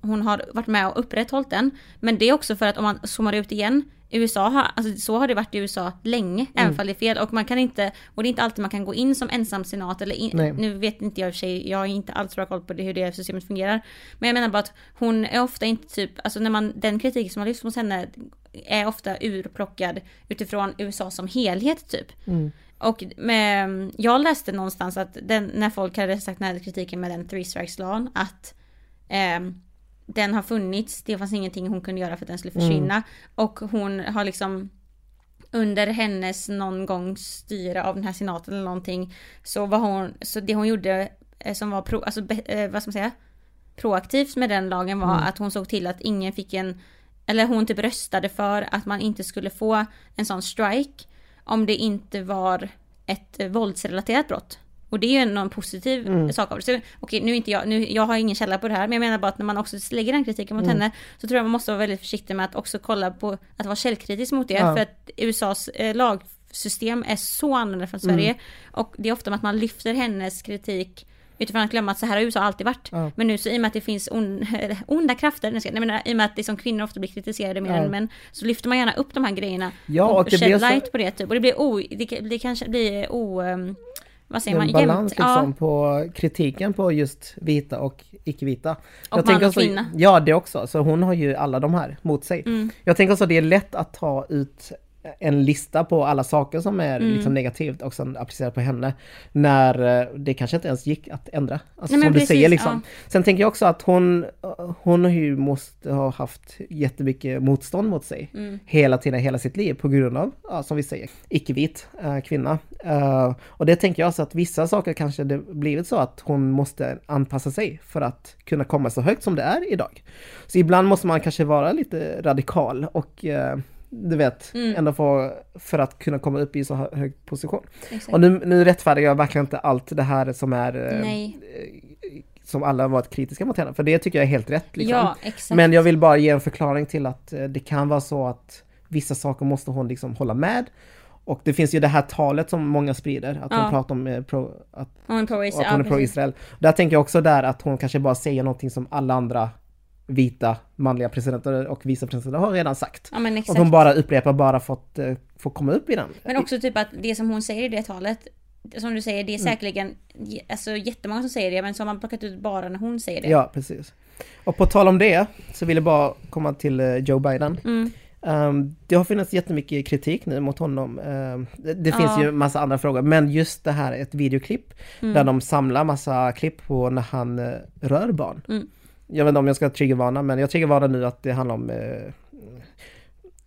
Speaker 2: hon har varit med och upprätthållit den. Men det är också för att om man zoomar ut igen, USA har, alltså så har det varit i USA länge, även
Speaker 1: Mm.
Speaker 2: om det är fel. Och man kan inte, och det är inte alltid man kan gå in som ensam senat eller in, nu vet inte jag i och för sig, jag har inte alls bra koll på det, hur det systemet fungerar. Men jag menar bara att hon är ofta inte typ, alltså när man, den kritik som har lyfts mot henne är ofta urplockad utifrån USA som helhet typ.
Speaker 1: Mm.
Speaker 2: Och med, jag läste någonstans att den, när folk hade sagt den här kritiken med den three strikes lawn att ehm, den har funnits, det fanns ingenting hon kunde göra för att den skulle försvinna. Och hon har liksom under hennes någon gång styre av den här senaten eller någonting så var hon, så det hon gjorde eh, som var pro, alltså, eh, vad ska man säga, proaktivt med den lagen var att hon såg till att ingen fick en, eller hon typ röstade för att man inte skulle få en sån strike om det inte var ett eh, våldsrelaterat brott. Och det är ju en positiv
Speaker 1: Mm.
Speaker 2: sak av det. Så, Okej, nu inte jag, nu, jag har ingen källa på det här, men jag menar bara att när man också lägger den kritiken mot
Speaker 1: Mm.
Speaker 2: henne så tror jag man måste vara väldigt försiktig med att också kolla på att vara källkritisk mot det.
Speaker 1: Ja.
Speaker 2: För att USAs eh, lagsystem är så annorlunda från
Speaker 1: Mm.
Speaker 2: Sverige. Och det är ofta med att man lyfter hennes kritik utifrån att glömma att så här har USA alltid varit.
Speaker 1: Ja.
Speaker 2: Men nu så i och med att det finns on, [LAUGHS] onda krafter, nej, menar, i och med att liksom kvinnor ofta blir kritiserade mer
Speaker 1: Ja.
Speaker 2: än män, så lyfter man gärna upp de här grejerna
Speaker 1: Ja,
Speaker 2: och,
Speaker 1: och det så-
Speaker 2: light på det typ. Och det blir o, det, det kanske blir o, um, vad säger man,
Speaker 1: balans liksom på kritiken på just vita och icke-vita.
Speaker 2: Och
Speaker 1: Jag
Speaker 2: man
Speaker 1: tänker
Speaker 2: och
Speaker 1: också-
Speaker 2: kvinna.
Speaker 1: Ja, det också. Så hon har ju alla de här mot sig.
Speaker 2: Mm.
Speaker 1: Jag tänker också att det är lätt att ta ut en lista på alla saker som är
Speaker 2: Mm.
Speaker 1: liksom negativt och sen applicera på henne. När eh, det kanske inte ens gick att ändra. Alltså
Speaker 2: Nej,
Speaker 1: som du
Speaker 2: precis,
Speaker 1: säger liksom. Sen tänker jag också att hon, hon har ju måste ha haft jättemycket motstånd mot sig.
Speaker 2: Mm.
Speaker 1: Hela tiden, hela sitt liv på grund av, ja, som vi säger, icke-vit eh, kvinna. Eh, och det tänker jag så att vissa saker kanske det blivit så att hon måste anpassa sig för att kunna komma så högt som det är idag. Så ibland måste man kanske vara lite radikal och eh, du vet,
Speaker 2: Mm.
Speaker 1: ändå få, för att kunna komma upp i så hö- hög position.
Speaker 2: Exakt.
Speaker 1: Och nu, nu rättfärdigar jag verkligen inte allt det här som är eh,
Speaker 2: Nej.
Speaker 1: som alla varit kritiska mot henne, för det tycker jag är helt rätt. Liksom.
Speaker 2: Ja, exakt.
Speaker 1: Men jag vill bara ge en förklaring till att eh, det kan vara så att vissa saker måste hon liksom hålla med. Och det finns ju det här talet som många sprider, att
Speaker 2: Ja.
Speaker 1: hon pratar om eh, pro, att,
Speaker 2: Hon är pro
Speaker 1: och att hon är pro-Israel. Där tänker jag också där att hon kanske bara säger någonting som alla andra vita manliga presidenter och vicepresidenter har redan sagt.
Speaker 2: Ja
Speaker 1: Och hon bara upprepar bara för att eh, få komma upp i den.
Speaker 2: Men också typ att det som hon säger i det talet som du säger,
Speaker 1: Mm.
Speaker 2: det är säkerligen j- alltså, jättemånga som säger det, men så har man plockat ut bara när hon säger det.
Speaker 1: Ja, precis. Och på tal om det så vill jag bara komma till eh, Joe Biden.
Speaker 2: Mm.
Speaker 1: Um, det har funnits jättemycket kritik nu mot honom. Um, det det finns
Speaker 2: Ja.
Speaker 1: ju massa andra frågor, men just det här är ett videoklipp
Speaker 2: Mm.
Speaker 1: där de samlar massa klipp på när han eh, rör barn.
Speaker 2: Mm.
Speaker 1: Jag vet inte om jag ska triggervarna, men jag triggervarnar nu att det handlar om eh,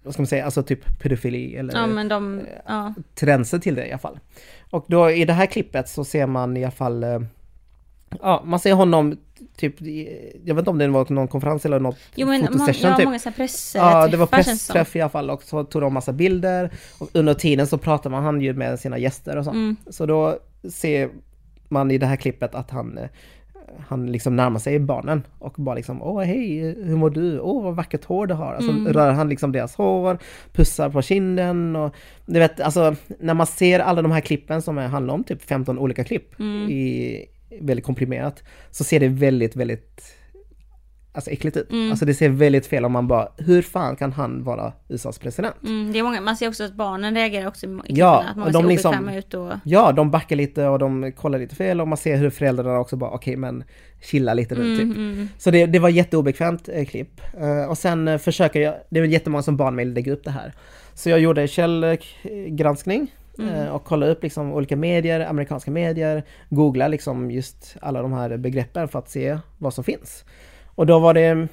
Speaker 1: vad ska man säga, alltså typ pedofili eller
Speaker 2: Ja men de, ja.
Speaker 1: tendenser till det i alla fall. Och då i det här klippet så ser man i alla fall, eh, ja man ser honom typ, jag vet inte om det var någon konferens eller något
Speaker 2: Jo men
Speaker 1: fotosession
Speaker 2: ja,
Speaker 1: typ.
Speaker 2: många så här press
Speaker 1: Ja, det var pressträff i alla fall och så tog de massa bilder. Och under tiden så pratar man han ju med sina gäster och så.
Speaker 2: Mm.
Speaker 1: Så då ser man i det här klippet att han eh, han liksom närmar sig barnen och bara liksom Åh hej, hur mår du? Åh vad vackert hår du har. Alltså
Speaker 2: Mm.
Speaker 1: rör han liksom deras hår, pussar på kinden och du vet alltså när man ser alla de här klippen som är, handlar om typ 15 olika klipp
Speaker 2: Mm.
Speaker 1: i väldigt komprimerat så ser det väldigt, väldigt alltså äckligt ut.
Speaker 2: Mm.
Speaker 1: Alltså det ser väldigt fel om man bara, hur fan kan han vara USAs president?
Speaker 2: Mm, det är många, man ser också att barnen reagerar också i klipporna,
Speaker 1: Ja,
Speaker 2: att många
Speaker 1: och
Speaker 2: ser
Speaker 1: de liksom-
Speaker 2: ut och...
Speaker 1: Ja, de backar lite och de kollar lite fel och man ser hur föräldrarna också bara, okej men chilla lite nu
Speaker 2: Mm,
Speaker 1: typ.
Speaker 2: mm,
Speaker 1: Så det, det var jätteobekvämt eh, klipp. Eh, och sen eh, försöker jag, det är väl jättemånga som bad mig lägga upp det här. Så jag gjorde källgranskning
Speaker 2: Mm.
Speaker 1: eh, och kollade upp liksom olika medier, amerikanska medier, googla liksom just alla de här begreppen för att se vad som finns. Och då var det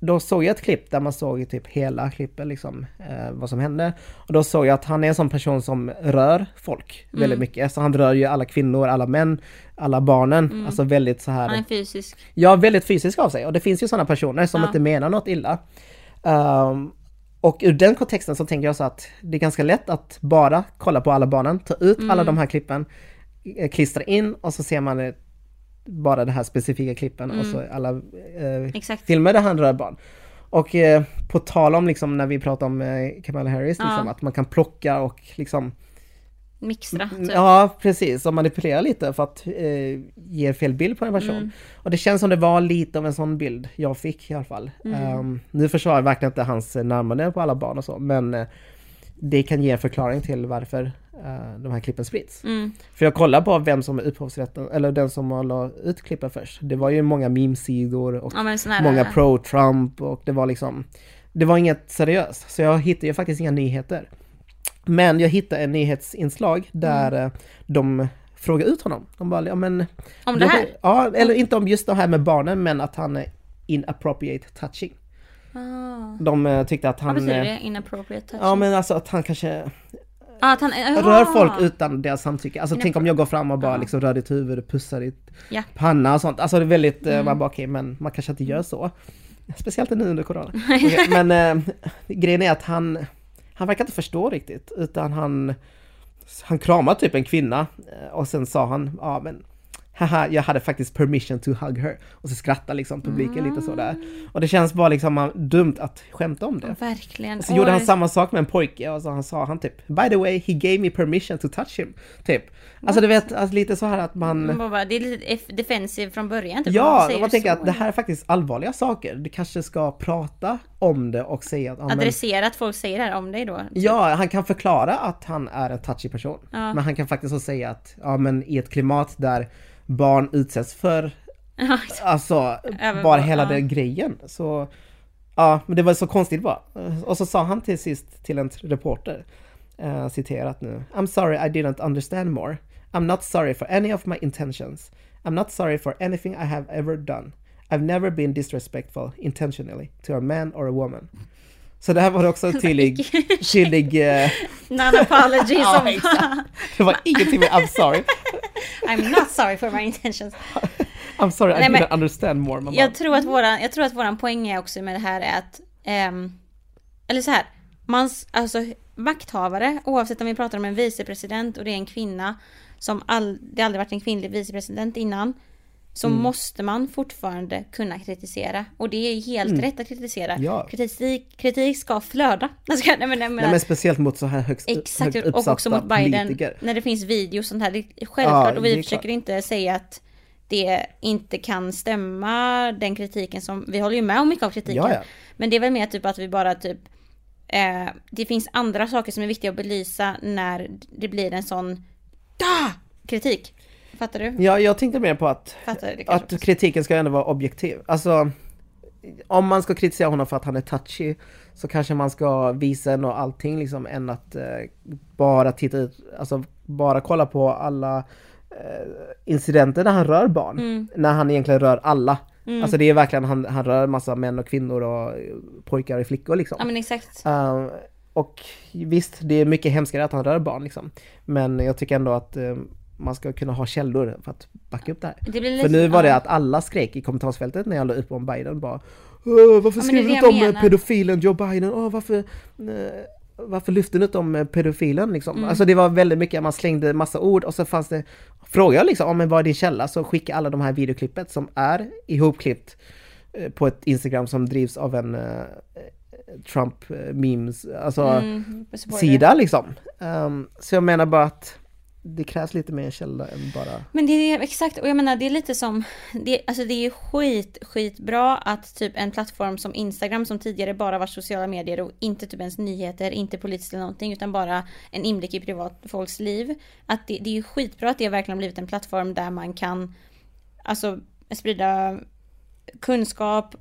Speaker 1: då såg jag ett klipp där man såg typ hela klippet liksom, eh, vad som hände. Och då såg jag att han är en sån person som rör folk
Speaker 2: Mm.
Speaker 1: väldigt mycket. Så han rör ju alla kvinnor, alla män, alla barnen. Alltså väldigt så här...
Speaker 2: Han är fysisk.
Speaker 1: Ja, väldigt fysisk av sig. Och det finns ju sådana personer som
Speaker 2: Ja.
Speaker 1: inte menar något illa. Ehm, och ur den kontexten så tänker jag så att det är ganska lätt att bara kolla på alla barnen, ta ut
Speaker 2: Mm.
Speaker 1: alla de här klippen, eh, klistra in och så ser man eh, bara det här specifika klippen och så alla eh, filmer där han rör barn. Och eh, på tal om liksom när vi pratar om eh, Kamala Harris,
Speaker 2: Ja.
Speaker 1: liksom, att man kan plocka och liksom
Speaker 2: Mixtra. Typ.
Speaker 1: Ja, precis. Och manipulera lite för att eh, ge fel bild på en person.
Speaker 2: Mm.
Speaker 1: Och det känns som det var lite av en sån bild jag fick i alla fall.
Speaker 2: Mm.
Speaker 1: Ehm, nu försvarar jag verkligen inte hans närmande på alla barn och så, men eh, det kan ge en förklaring till varför eh, de här klippen sprids.
Speaker 2: Mm.
Speaker 1: För jag kollar på vem som är upphovsrätten, eller den som la ut klippen först. Det var ju många memesidor och
Speaker 2: Ja
Speaker 1: många pro-Trump och det var liksom Det var inget seriöst, så jag hittade ju faktiskt inga nyheter. Men jag hittade en nyhetsinslag där
Speaker 2: Mm.
Speaker 1: eh, de frågar ut honom. De bara, ja men...
Speaker 2: Om det här?
Speaker 1: Ja, eller inte om just det här med barnen, men att han är inappropriate touching.
Speaker 2: Ah.
Speaker 1: De eh, tyckte att
Speaker 2: Vad
Speaker 1: han...
Speaker 2: betyder
Speaker 1: eh,
Speaker 2: det? Inappropriate touch?
Speaker 1: Ja men alltså att han kanske
Speaker 2: ah, han...
Speaker 1: Rör folk utan deras samtycke. Alltså tänk om jag går fram och bara liksom rör ditt huvud, pussar ditt
Speaker 2: Ja.
Speaker 1: panna och sånt. Alltså det är väldigt, eh,
Speaker 2: Mm.
Speaker 1: man bara okej men man kanske inte gör så. Speciellt nu under corona. [LAUGHS] Okej, men eh, grejen är att han, han verkar inte förstå riktigt utan han, han kramar typ en kvinna eh, och sen sa han, ja men Haha, jag hade faktiskt permission to hug her. Och så skrattar liksom publiken lite sådär. Och det känns bara liksom ah, dumt att skämta om det.
Speaker 2: Verkligen.
Speaker 1: Och så gjorde han
Speaker 2: Oj.
Speaker 1: samma sak med en pojke och så han sa han typ By the way, he gave me permission to touch him. Typ. Alltså du vet, alltså, lite så här att man...
Speaker 2: Man bara, det är lite defensive från början. Typ.
Speaker 1: Ja, man
Speaker 2: du
Speaker 1: tänker
Speaker 2: så?
Speaker 1: att det här är faktiskt allvarliga saker. Du kanske ska prata om det och säga att... Men,
Speaker 2: Adressera att folk säger det här om dig då.
Speaker 1: ja, han kan förklara att han är en touchy person.
Speaker 2: Ja.
Speaker 1: Men han kan faktiskt också säga att, ja men i ett klimat där barn utsätts för, [LAUGHS] alltså,
Speaker 2: Övervak-
Speaker 1: bara hela
Speaker 2: ja.
Speaker 1: den grejen. Så, ja, men det var så konstigt bara. Och så sa han till sist till en reporter, eh, citerat nu, I'm sorry I didn't understand more. I'm not sorry for any of my intentions. I'm not sorry for anything I have ever done. I've never been disrespectful intentionally to a man or a woman. Så det här var också en tydlig, tydlig, eh,
Speaker 2: Non-apology
Speaker 1: Ja,
Speaker 2: som
Speaker 1: det var ingenting med I'm sorry.
Speaker 2: I'm not sorry for my intentions.
Speaker 1: I'm sorry I
Speaker 2: Nej, men-
Speaker 1: didn't understand more.
Speaker 2: Jag tror att våran, jag tror att våran poäng är också med det här är att, ehm, eller så här, man, alltså makthavare, oavsett om vi pratar om en vicepresident och det är en kvinna, som all, det aldrig varit en kvinnlig vicepresident innan, så
Speaker 1: Mm.
Speaker 2: måste man fortfarande kunna kritisera. Och det är helt rätt att kritisera.
Speaker 1: Mm. Ja.
Speaker 2: Kritik, kritik ska flöda. Ska, [LAUGHS] nej, men, nej, men,
Speaker 1: Nej men speciellt mot så här högst,
Speaker 2: Exakt,
Speaker 1: högt
Speaker 2: och också
Speaker 1: uppsatta
Speaker 2: mot Biden.
Speaker 1: politiker.
Speaker 2: När det finns videos och sånt här. Det är självklart,
Speaker 1: Ja,
Speaker 2: och vi försöker
Speaker 1: klart.
Speaker 2: inte säga att det inte kan stämma, den kritiken som, vi håller ju med om mycket av kritiken.
Speaker 1: Ja.
Speaker 2: Men det är väl mer typ att vi bara typ, eh, det finns andra saker som är viktiga att belysa när det blir en sån, da! kritik. Fattar du?
Speaker 1: Ja, jag tänkte mer på att,
Speaker 2: du
Speaker 1: att kritiken ska ändå vara objektiv. Alltså, om man ska kritisera honom för att han är touchy så kanske man ska visa ändå allting liksom än att eh, bara titta ut, alltså bara kolla på alla eh, incidenter där han rör barn.
Speaker 2: Mm.
Speaker 1: När han egentligen rör alla. Alltså det är verkligen, han, han rör massa män och kvinnor och pojkar och flickor liksom.
Speaker 2: Ja men exakt.
Speaker 1: Uh, och visst, det är mycket hemskare att han rör barn liksom. Men jag tycker ändå att eh, man ska kunna ha källor för att backa upp det här.
Speaker 2: Det lite,
Speaker 1: För nu var det att alla skrek i kommentarsfältet när jag la upp om Biden bara "Åh, Varför skriver du inte om eh,
Speaker 2: menar.
Speaker 1: pedofilen Joe Biden? Åh, varför, eh, varför lyfter du inte om eh, pedofilen liksom?
Speaker 2: Mm.
Speaker 1: Alltså det var väldigt mycket, man slängde massa ord och så fanns det Frågar jag liksom, om men vad är din källa? Så skicka alla de här videoklippet som är ihopklippt på ett Instagram som drivs av en Trump memes, alltså
Speaker 2: Mm,
Speaker 1: sida liksom. Ehm, så jag menar bara att det krävs lite mer källa än bara...
Speaker 2: Men det är exakt, och jag menar det är lite som, det, alltså det är skit, skitbra att typ en plattform som Instagram som tidigare bara var sociala medier och inte typ ens nyheter, inte politiskt eller någonting utan bara en inblick i privat folks liv. Att det, det är ju skitbra att det verkligen har blivit en plattform där man kan alltså sprida kunskap,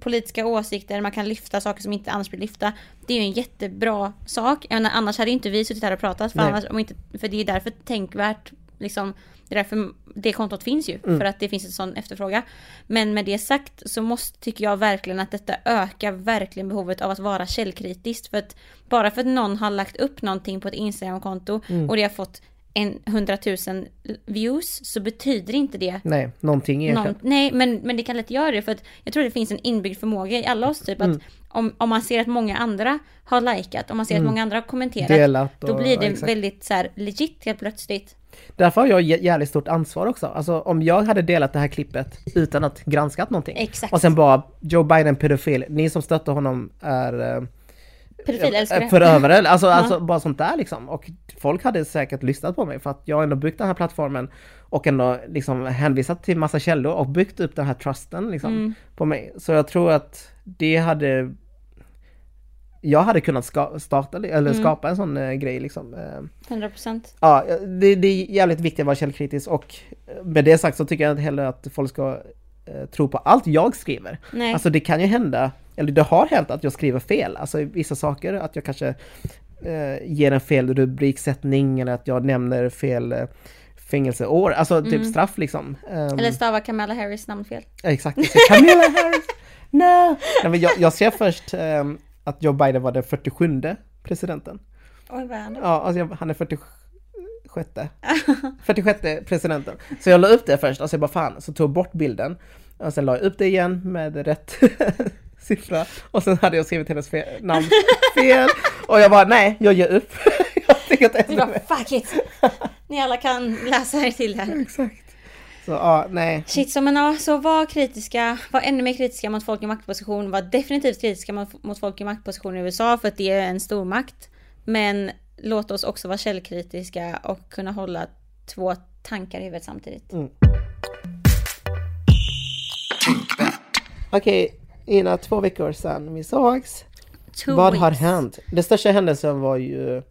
Speaker 2: politiska åsikter, man kan lyfta saker som inte annars blir lyfta. Det är ju en jättebra sak. Menar, annars hade inte vi suttit här och pratat. För,
Speaker 1: Nej.
Speaker 2: annars, om inte, för det är därför tänkvärt, liksom, det är därför det kontot finns ju.
Speaker 1: Mm.
Speaker 2: För att det finns en sån efterfråga. Men med det sagt så måste, tycker jag verkligen att detta ökar verkligen behovet av att vara källkritisk. För att bara för att någon har lagt upp någonting på ett Instagramkonto
Speaker 1: Mm.
Speaker 2: och det har fått en hundratusen views så betyder inte det
Speaker 1: Nej, någonting egentligen.
Speaker 2: någon, nej, men, men det kan lätt göra det för att jag tror det finns en inbyggd förmåga i alla oss typ
Speaker 1: Mm.
Speaker 2: att om, om man ser att många andra har likat, om man ser att många andra har kommenterat,
Speaker 1: Delat och...
Speaker 2: då blir det
Speaker 1: exakt.
Speaker 2: väldigt så här legit helt plötsligt.
Speaker 1: Därför har jag jä- jävligt stort ansvar också. Alltså om jag hade delat det här klippet utan att granskat någonting.
Speaker 2: Exakt.
Speaker 1: Och sen bara Joe Biden pedofil, ni som stöttar honom är eh,
Speaker 2: Pedofilälskare.
Speaker 1: förövare. Alltså, alltså bara sånt där liksom. Och folk hade säkert lyssnat på mig för att jag har ändå byggt den här plattformen och ändå liksom hänvisat till massa källor och byggt upp den här trusten liksom
Speaker 2: Mm.
Speaker 1: på mig. Så jag tror att det hade jag hade kunnat ska, starta eller
Speaker 2: Mm.
Speaker 1: skapa en sån eh, grej liksom. Eh,
Speaker 2: 100%.
Speaker 1: Ja, det, det är jävligt viktigt att vara källkritisk och med det sagt så tycker jag inte heller att folk ska eh, tro på allt jag skriver.
Speaker 2: Nej.
Speaker 1: Alltså det kan ju hända, eller det har hänt att jag skriver fel, alltså vissa saker, att jag kanske eh, ger en fel rubriksättning eller att jag nämner fel eh, fängelseår, alltså typ straff liksom.
Speaker 2: Mm. Eller stava Kamala Harris namn fel.
Speaker 1: Exakt, Camilla Harris! No! Nej, men jag, jag ser först ehm, att Joe Biden var den 47 presidenten.
Speaker 2: Oj vad är han då?
Speaker 1: Ja, alltså jag, han är 46 46 [LAUGHS] presidenten. Så jag la upp det först och så jag bara fan, så tog jag bort bilden. Och sen la jag upp det igen med rätt [LAUGHS] siffra. Och sen hade jag skrivit hennes fe- namn fel. Och jag bara nej, jag ger upp. [LAUGHS] jag tänker inte ändra mig.
Speaker 2: fuck it! Ni alla kan läsa er till här.
Speaker 1: Exakt. Så ja, nej.
Speaker 2: Shit, så men ja, så var kritiska, var ännu mer kritiska mot folk i maktposition, var definitivt kritiska mot, mot folk i maktposition i USA för att det är en stor makt. Men låt oss också vara källkritiska och kunna hålla två tankar i huvudet samtidigt.
Speaker 1: Okej, Ina, två veckor sedan vi sågs.
Speaker 2: Two
Speaker 1: Vad har
Speaker 2: weeks.
Speaker 1: hänt? Den största händelsen var ju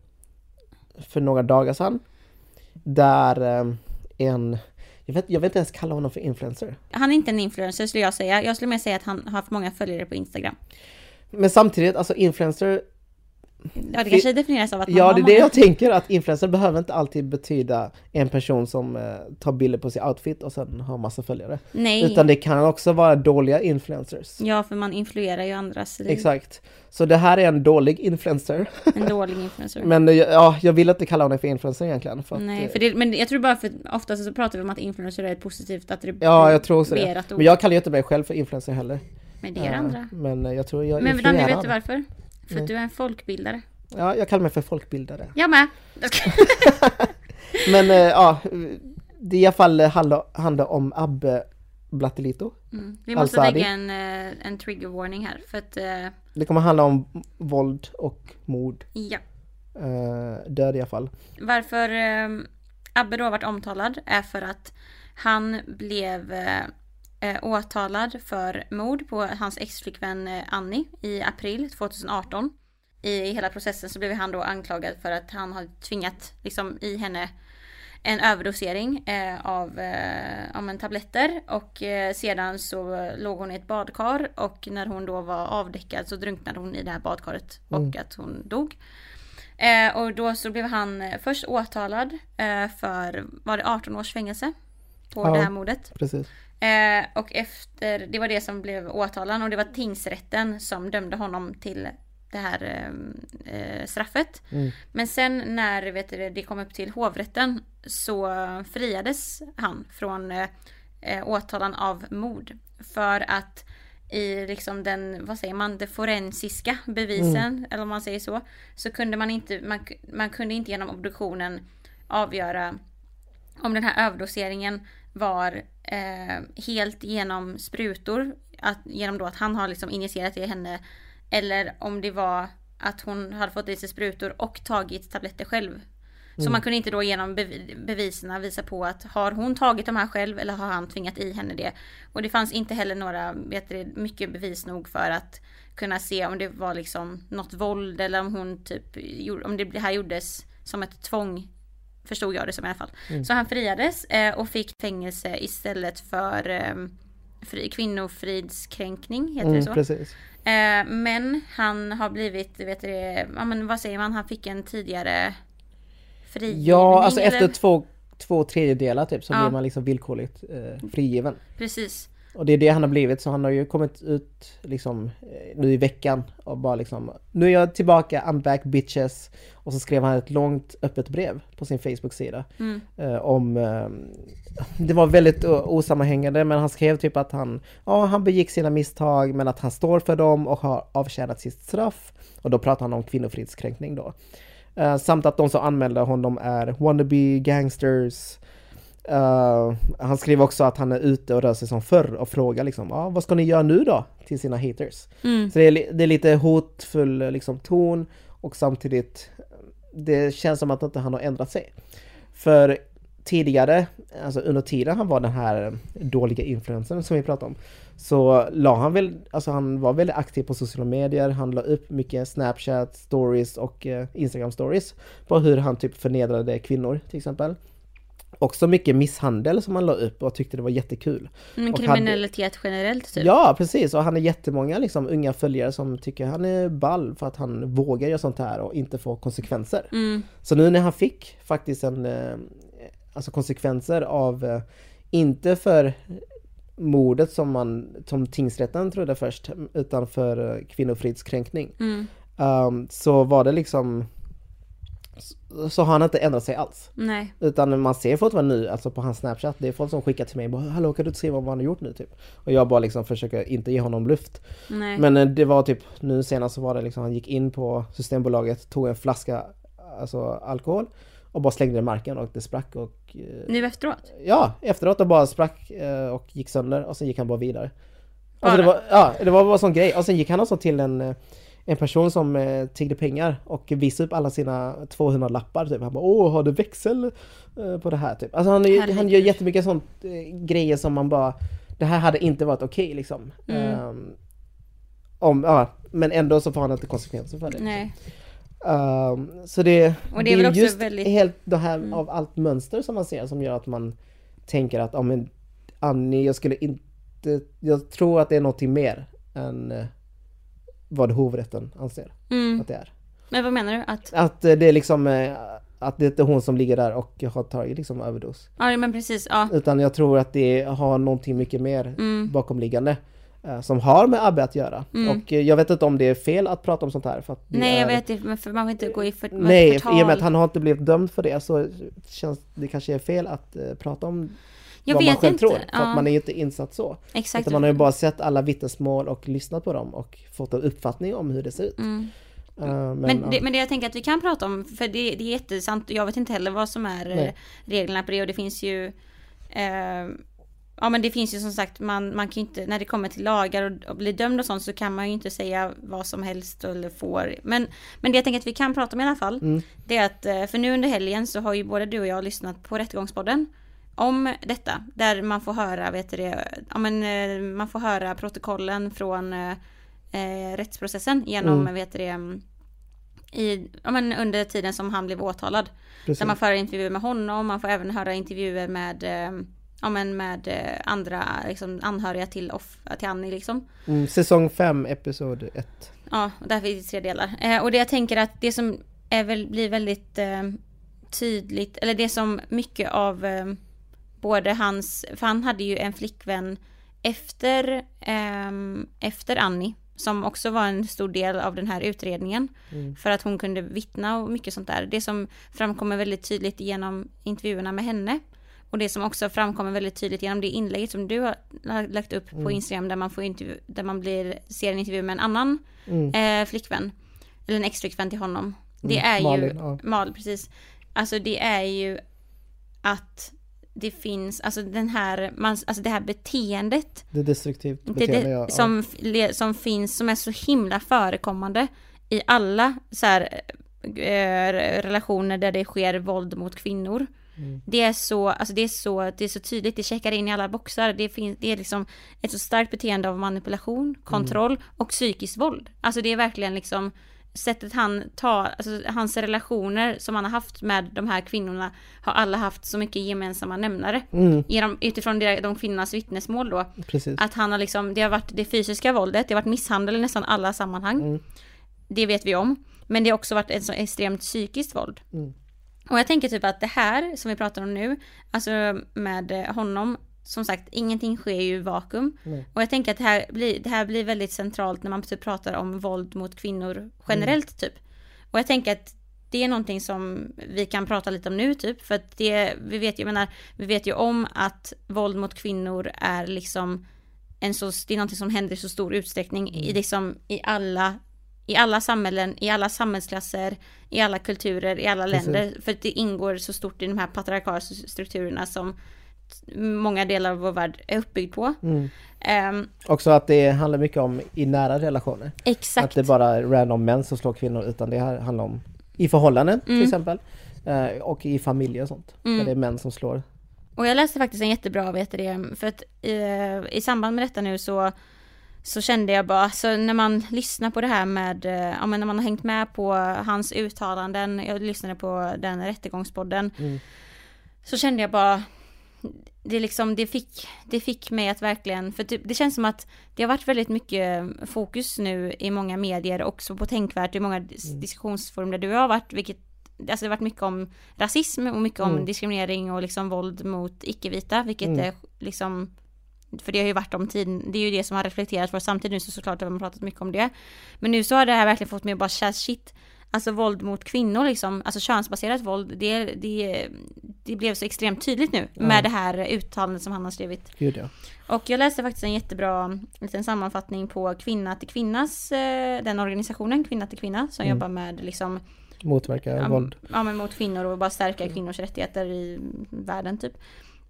Speaker 1: för några dagar sedan. Där eh, en, jag vet, jag vet inte ens kalla honom för influencer.
Speaker 2: Han är inte en influencer skulle jag säga. Jag skulle mer säga att han har haft många följare på Instagram.
Speaker 1: Men samtidigt, alltså influencer,
Speaker 2: Ja, det kanske definieras av att man
Speaker 1: ja det är det jag tänker att influencer behöver inte alltid betyda en person som eh, tar bilder på sin outfit och sen har massa följare.
Speaker 2: Nej.
Speaker 1: Utan det kan också vara dåliga influencers.
Speaker 2: Ja, för man influerar ju andras liv.
Speaker 1: Exakt. Så det här är en dålig influencer.
Speaker 2: En dålig influencer. [LAUGHS]
Speaker 1: Men eh, ja, jag vill inte kalla honom för influencer egentligen. För att,
Speaker 2: Nej,
Speaker 1: eh,
Speaker 2: för det, men jag tror bara för oftast så pratar vi om att influencer är ett positivt attribut.
Speaker 1: Ja, jag tror också det. Men jag kallar ju inte mig själv för influencer heller.
Speaker 2: Men det är
Speaker 1: Eh,
Speaker 2: andra.
Speaker 1: Men jag tror jag
Speaker 2: Men Danny, vet
Speaker 1: influerar.
Speaker 2: du varför? För att du är en folkbildare.
Speaker 1: Ja, jag kallar mig för folkbildare.
Speaker 2: Jag med! [LAUGHS]
Speaker 1: Men eh, ja, det i alla fall handlar, handlar om Abbe Blattelito.
Speaker 2: Mm. Vi måste
Speaker 1: Al-Sadi.
Speaker 2: lägga en, eh, en trigger warning här. För att, eh,
Speaker 1: Det kommer handla om våld och mord.
Speaker 2: ja.
Speaker 1: Eh, död i alla fall.
Speaker 2: Varför eh, Abbe då varit omtalad är för att han blev eh, åtalad för mord på hans exflickvän eh, Annie i april 2018. I hela processen så blev han då anklagad för att han har tvingat liksom, i henne en överdosering eh, av eh, ja, men tabletter och eh, sedan så låg hon i ett badkar och när hon då var avdäckad så drunknade hon i det här badkaret och
Speaker 1: Mm.
Speaker 2: att hon dog. Eh, och då så blev han eh, först åtalad för, var det 18 års fängelse? På
Speaker 1: Ja.
Speaker 2: det här mordet.
Speaker 1: Precis.
Speaker 2: Eh, och efter, det var det som blev åtalan och det var tingsrätten som dömde honom till det här eh, eh, straffet.
Speaker 1: Mm.
Speaker 2: Men sen när vet du, det kom upp till hovrätten så friades han från eh, eh, åtalan av mord. För att i liksom den, vad säger man, det forensiska bevisen, eller om man säger så, så kunde man inte, man, man kunde inte genom obduktionen avgöra om den här överdoseringen var eh, helt genom sprutor, att, genom då att han har liksom injicerat det i henne, eller om det var att hon hade fått i sig sprutor och tagit tabletter själv. Så man kunde inte då genom bev- bevisen visa på att har hon tagit de här själv eller har han tvingat i henne det. Och det fanns inte heller några, vet du, mycket bevis nog för att kunna se om det var liksom något våld eller om hon typ, om det här gjordes som ett tvång Förstod jag det som i alla fall. Så han friades eh, och fick fängelse istället för eh, fri, kvinnofridskränkning, heter det
Speaker 1: Mm,
Speaker 2: så?
Speaker 1: precis.
Speaker 2: Eh, men han har blivit, vet du det, ja men vad säger man, han fick en tidigare frigivning
Speaker 1: Ja, alltså
Speaker 2: eller?
Speaker 1: efter två, två tredjedelar typ så
Speaker 2: Ja.
Speaker 1: blir man liksom villkorligt eh, frigiven.
Speaker 2: Precis.
Speaker 1: Och det är det han har blivit så han har ju kommit ut liksom eh, nu i veckan och bara liksom Nu är jag tillbaka, I'm back bitches. Och så skrev han ett långt öppet brev på sin Facebook-sida.
Speaker 2: Mm.
Speaker 1: Eh, om eh, Det var väldigt osammanhängande men han skrev typ att han Ja, han begick sina misstag men att han står för dem och har avtjänat sitt straff. Och då pratar han om kvinnofridskränkning då. Eh, samt att de som anmälde honom är wannabe gangsters. Eh, han skriver också att han är ute och rör sig som förr och frågar liksom, ah, vad ska ni göra nu då? Till sina haters.
Speaker 2: Mm.
Speaker 1: Så det är, det är lite hotfull liksom, ton och samtidigt det känns som att inte han har ändrat sig. För tidigare, alltså under tiden han var den här dåliga influensen som vi pratade om, så la han väl, alltså han var väldigt aktiv på sociala medier, han la upp mycket Snapchat stories och eh, Instagram stories på hur han typ förnedrade kvinnor till exempel. Också mycket misshandel som han la upp och tyckte det var jättekul.
Speaker 2: Men
Speaker 1: Och
Speaker 2: kriminalitet generellt typ.
Speaker 1: Ja precis och han har jättemånga liksom unga följare som tycker han är ball för att han vågar göra sånt här och inte får konsekvenser.
Speaker 2: Mm.
Speaker 1: Så nu när han fick faktiskt en, eh, alltså konsekvenser av, eh, inte för mordet som man, som tingsrätten trodde först, utan för eh, kvinnofridskränkning.
Speaker 2: Mm.
Speaker 1: Um, så var det liksom, så- så har han inte ändrat sig alls.
Speaker 2: Nej.
Speaker 1: Utan man ser fortfarande nu, alltså på hans snapchat, det är folk som skickar till mig bara Hallå kan du inte skriva vad han har gjort nu typ? Och jag bara liksom försöker inte ge honom luft.
Speaker 2: Nej.
Speaker 1: Men eh, det var typ, nu senast så var det liksom, han gick in på Systembolaget, tog en flaska alltså alkohol och bara slängde den i marken och det sprack och eh,
Speaker 2: Nu efteråt?
Speaker 1: Ja, efteråt och bara sprack eh, och gick sönder och sen gick han bara vidare. Alltså det var, ja, det var bara en sån grej. Och sen gick han också till en, en person som eh, tiggde pengar och visade upp alla sina 200 lappar typ. Han bara åh, har du växel eh, på det här typ? Alltså han, är- han gör jättemycket sånt eh, grejer som man bara Det här hade inte varit okej liksom.
Speaker 2: Mm.
Speaker 1: Ehm, om, ja, men ändå så får han inte konsekvenser för det.
Speaker 2: Nej.
Speaker 1: Ehm, så det,
Speaker 2: Och det är väl också
Speaker 1: just
Speaker 2: väldigt- Mm.
Speaker 1: helt det här av allt mönster som man ser som gör att man tänker att, ja men Annie, jag skulle inte, jag tror att det är någonting mer än eh, vad hovrätten anser
Speaker 2: Mm.
Speaker 1: att det är.
Speaker 2: Men vad menar du? Att,
Speaker 1: Att eh, det är liksom, eh, att det inte är hon som ligger där och har tagit liksom överdos.
Speaker 2: ja men precis, ja.
Speaker 1: Utan jag tror att det har någonting mycket mer
Speaker 2: Mm.
Speaker 1: bakomliggande. eh, Som har med Abbe att göra.
Speaker 2: Mm.
Speaker 1: Och jag vet inte om det är fel att prata om sånt här. För att
Speaker 2: Nej jag
Speaker 1: är...
Speaker 2: vet inte, för man vill inte gå i för,
Speaker 1: Nej,
Speaker 2: förtal.
Speaker 1: i och med att han har inte blivit dömd för det så känns det kanske är fel att prata om
Speaker 2: Jag
Speaker 1: vad man själv
Speaker 2: inte.
Speaker 1: tror. För
Speaker 2: ja,
Speaker 1: att man är ju inte insatt så.
Speaker 2: exakt.
Speaker 1: Utan man har ju bara sett alla vittnesmål och lyssnat på dem och fått en uppfattning om hur det ser ut.
Speaker 2: Mm.
Speaker 1: Eh, men,
Speaker 2: Men,
Speaker 1: ja.
Speaker 2: det, men det jag tänker att vi kan prata om, för det, det är jättesant, jag vet inte heller vad som är eh,
Speaker 1: Nej.
Speaker 2: reglerna på det och det finns ju eh, Ja men det finns ju som sagt, man, man kan inte, när det kommer till lagar och, och blir dömd och sånt så kan man ju inte säga vad som helst eller får. Men, men det jag tänker att vi kan prata om i alla fall,
Speaker 1: Mm.
Speaker 2: det är att, eh, för nu under helgen så har ju både du och jag lyssnat på Rättegångspodden om detta, där man får höra, vet du det, ja men eh, man får höra protokollen från eh, eh, rättsprocessen genom,
Speaker 1: Mm.
Speaker 2: vet du det, i, ja, men under tiden som han blev åtalad.
Speaker 1: Precis.
Speaker 2: Där man får intervjuer med honom, man får även höra intervjuer med, eh, ja, men med andra liksom, anhöriga till, off, till Annie liksom.
Speaker 1: Mm, säsong 5, episod 1.
Speaker 2: Ja, där finns det tre delar. Eh, och det jag tänker att det som är väl, blir väldigt eh, tydligt, eller det som mycket av både hans, för han hade ju en flickvän efter, ehm, efter Annie, som också var en stor del av den här utredningen.
Speaker 1: Mm.
Speaker 2: För att hon kunde vittna och mycket sånt där. Det som framkommer väldigt tydligt genom intervjuerna med henne. Och det som också framkommer väldigt tydligt genom det inlägget som du har lagt upp på
Speaker 1: Mm.
Speaker 2: Instagram där man, får intervju, där man blir, ser en intervju med en annan
Speaker 1: Mm.
Speaker 2: eh, flickvän. Eller en ex-flickvän till honom. Det
Speaker 1: Mm,
Speaker 2: är
Speaker 1: Malin,
Speaker 2: ju,
Speaker 1: ja.
Speaker 2: Mal, precis. Alltså det är ju att det finns, alltså den här, man, alltså det här beteendet
Speaker 1: Det destruktivt beteende,
Speaker 2: det,
Speaker 1: ja.
Speaker 2: som, som finns, som är så himla förekommande i alla så här, eh, relationer där det sker våld mot kvinnor.
Speaker 1: Mm.
Speaker 2: Det är så, alltså det är så, det är så tydligt, det checkar in i alla boxar. Det, finns, det är liksom ett så starkt beteende av manipulation, kontroll och psykiskt våld. Alltså det är verkligen liksom sättet han tar, alltså hans relationer som han har haft med de här kvinnorna har alla haft så mycket gemensamma nämnare.
Speaker 1: Mm,
Speaker 2: Genom, utifrån de, de kvinnornas vittnesmål då.
Speaker 1: precis.
Speaker 2: Att han har liksom, det har varit det fysiska våldet, det har varit misshandel i nästan alla sammanhang.
Speaker 1: Mm.
Speaker 2: Det vet vi om. Men det har också varit ett så extremt psykiskt våld.
Speaker 1: Mm.
Speaker 2: Och jag tänker typ att det här som vi pratar om nu, alltså med honom, som sagt, ingenting sker ju i vakuum.
Speaker 1: Nej.
Speaker 2: Och jag tänker att det här, blir, det här blir väldigt centralt när man typ pratar om våld mot kvinnor generellt typ. Och jag tänker att det är någonting som vi kan prata lite om nu typ, för att det, vi vet ju, menar, vi vet ju om att våld mot kvinnor är liksom en så, det är någonting som händer i så stor utsträckning i liksom i alla i alla samhällen, i alla samhällsklasser, i alla kulturer, i alla
Speaker 1: Precis.
Speaker 2: länder. För att det ingår så stort i de här patriarkala strukturerna som många delar av vår värld är uppbyggd på.
Speaker 1: Mm.
Speaker 2: Ehm,
Speaker 1: Också att det handlar mycket om i nära relationer.
Speaker 2: exakt.
Speaker 1: Att det bara är random män som slår kvinnor utan det här handlar om i förhållanden till
Speaker 2: Mm.
Speaker 1: exempel. Eh, och i familjer och sånt.
Speaker 2: Mm.
Speaker 1: Där det är män som slår.
Speaker 2: Och jag läste faktiskt en jättebra, vet det, för att eh, i samband med detta nu så så kände jag bara, så när man lyssnar på det här med, eh, ja men när man har hängt med på hans uttalanden, jag lyssnade på den rättegångspodden,
Speaker 1: Mm.
Speaker 2: så kände jag bara, det liksom, det fick, det fick mig att verkligen, för typ, det känns som att det har varit väldigt mycket fokus nu i många medier, också på Tänkvärt, i många dis- diskussionsforum där du har varit, vilket Alltså det har varit mycket om rasism och mycket om
Speaker 1: Mm.
Speaker 2: diskriminering och liksom våld mot icke-vita, vilket
Speaker 1: Mm.
Speaker 2: är liksom för det har ju varit om tiden, det är ju det som har reflekterat vår samtid nu så såklart har man pratat mycket om det. Men nu så har det här verkligen fått mig att bara shit, alltså våld mot kvinnor liksom, alltså könsbaserat våld, det, det, det blev så extremt tydligt nu
Speaker 1: Ja.
Speaker 2: med det här uttalandet som han har skrivit.
Speaker 1: Gud ja.
Speaker 2: Och jag läste faktiskt en jättebra liten sammanfattning på Kvinna till Kvinnas, eh, den organisationen, Kvinna till Kvinna, som
Speaker 1: Mm.
Speaker 2: jobbar med liksom
Speaker 1: Motverka
Speaker 2: ja,
Speaker 1: våld.
Speaker 2: Ja, men mot kvinnor och bara stärka kvinnors rättigheter i världen typ.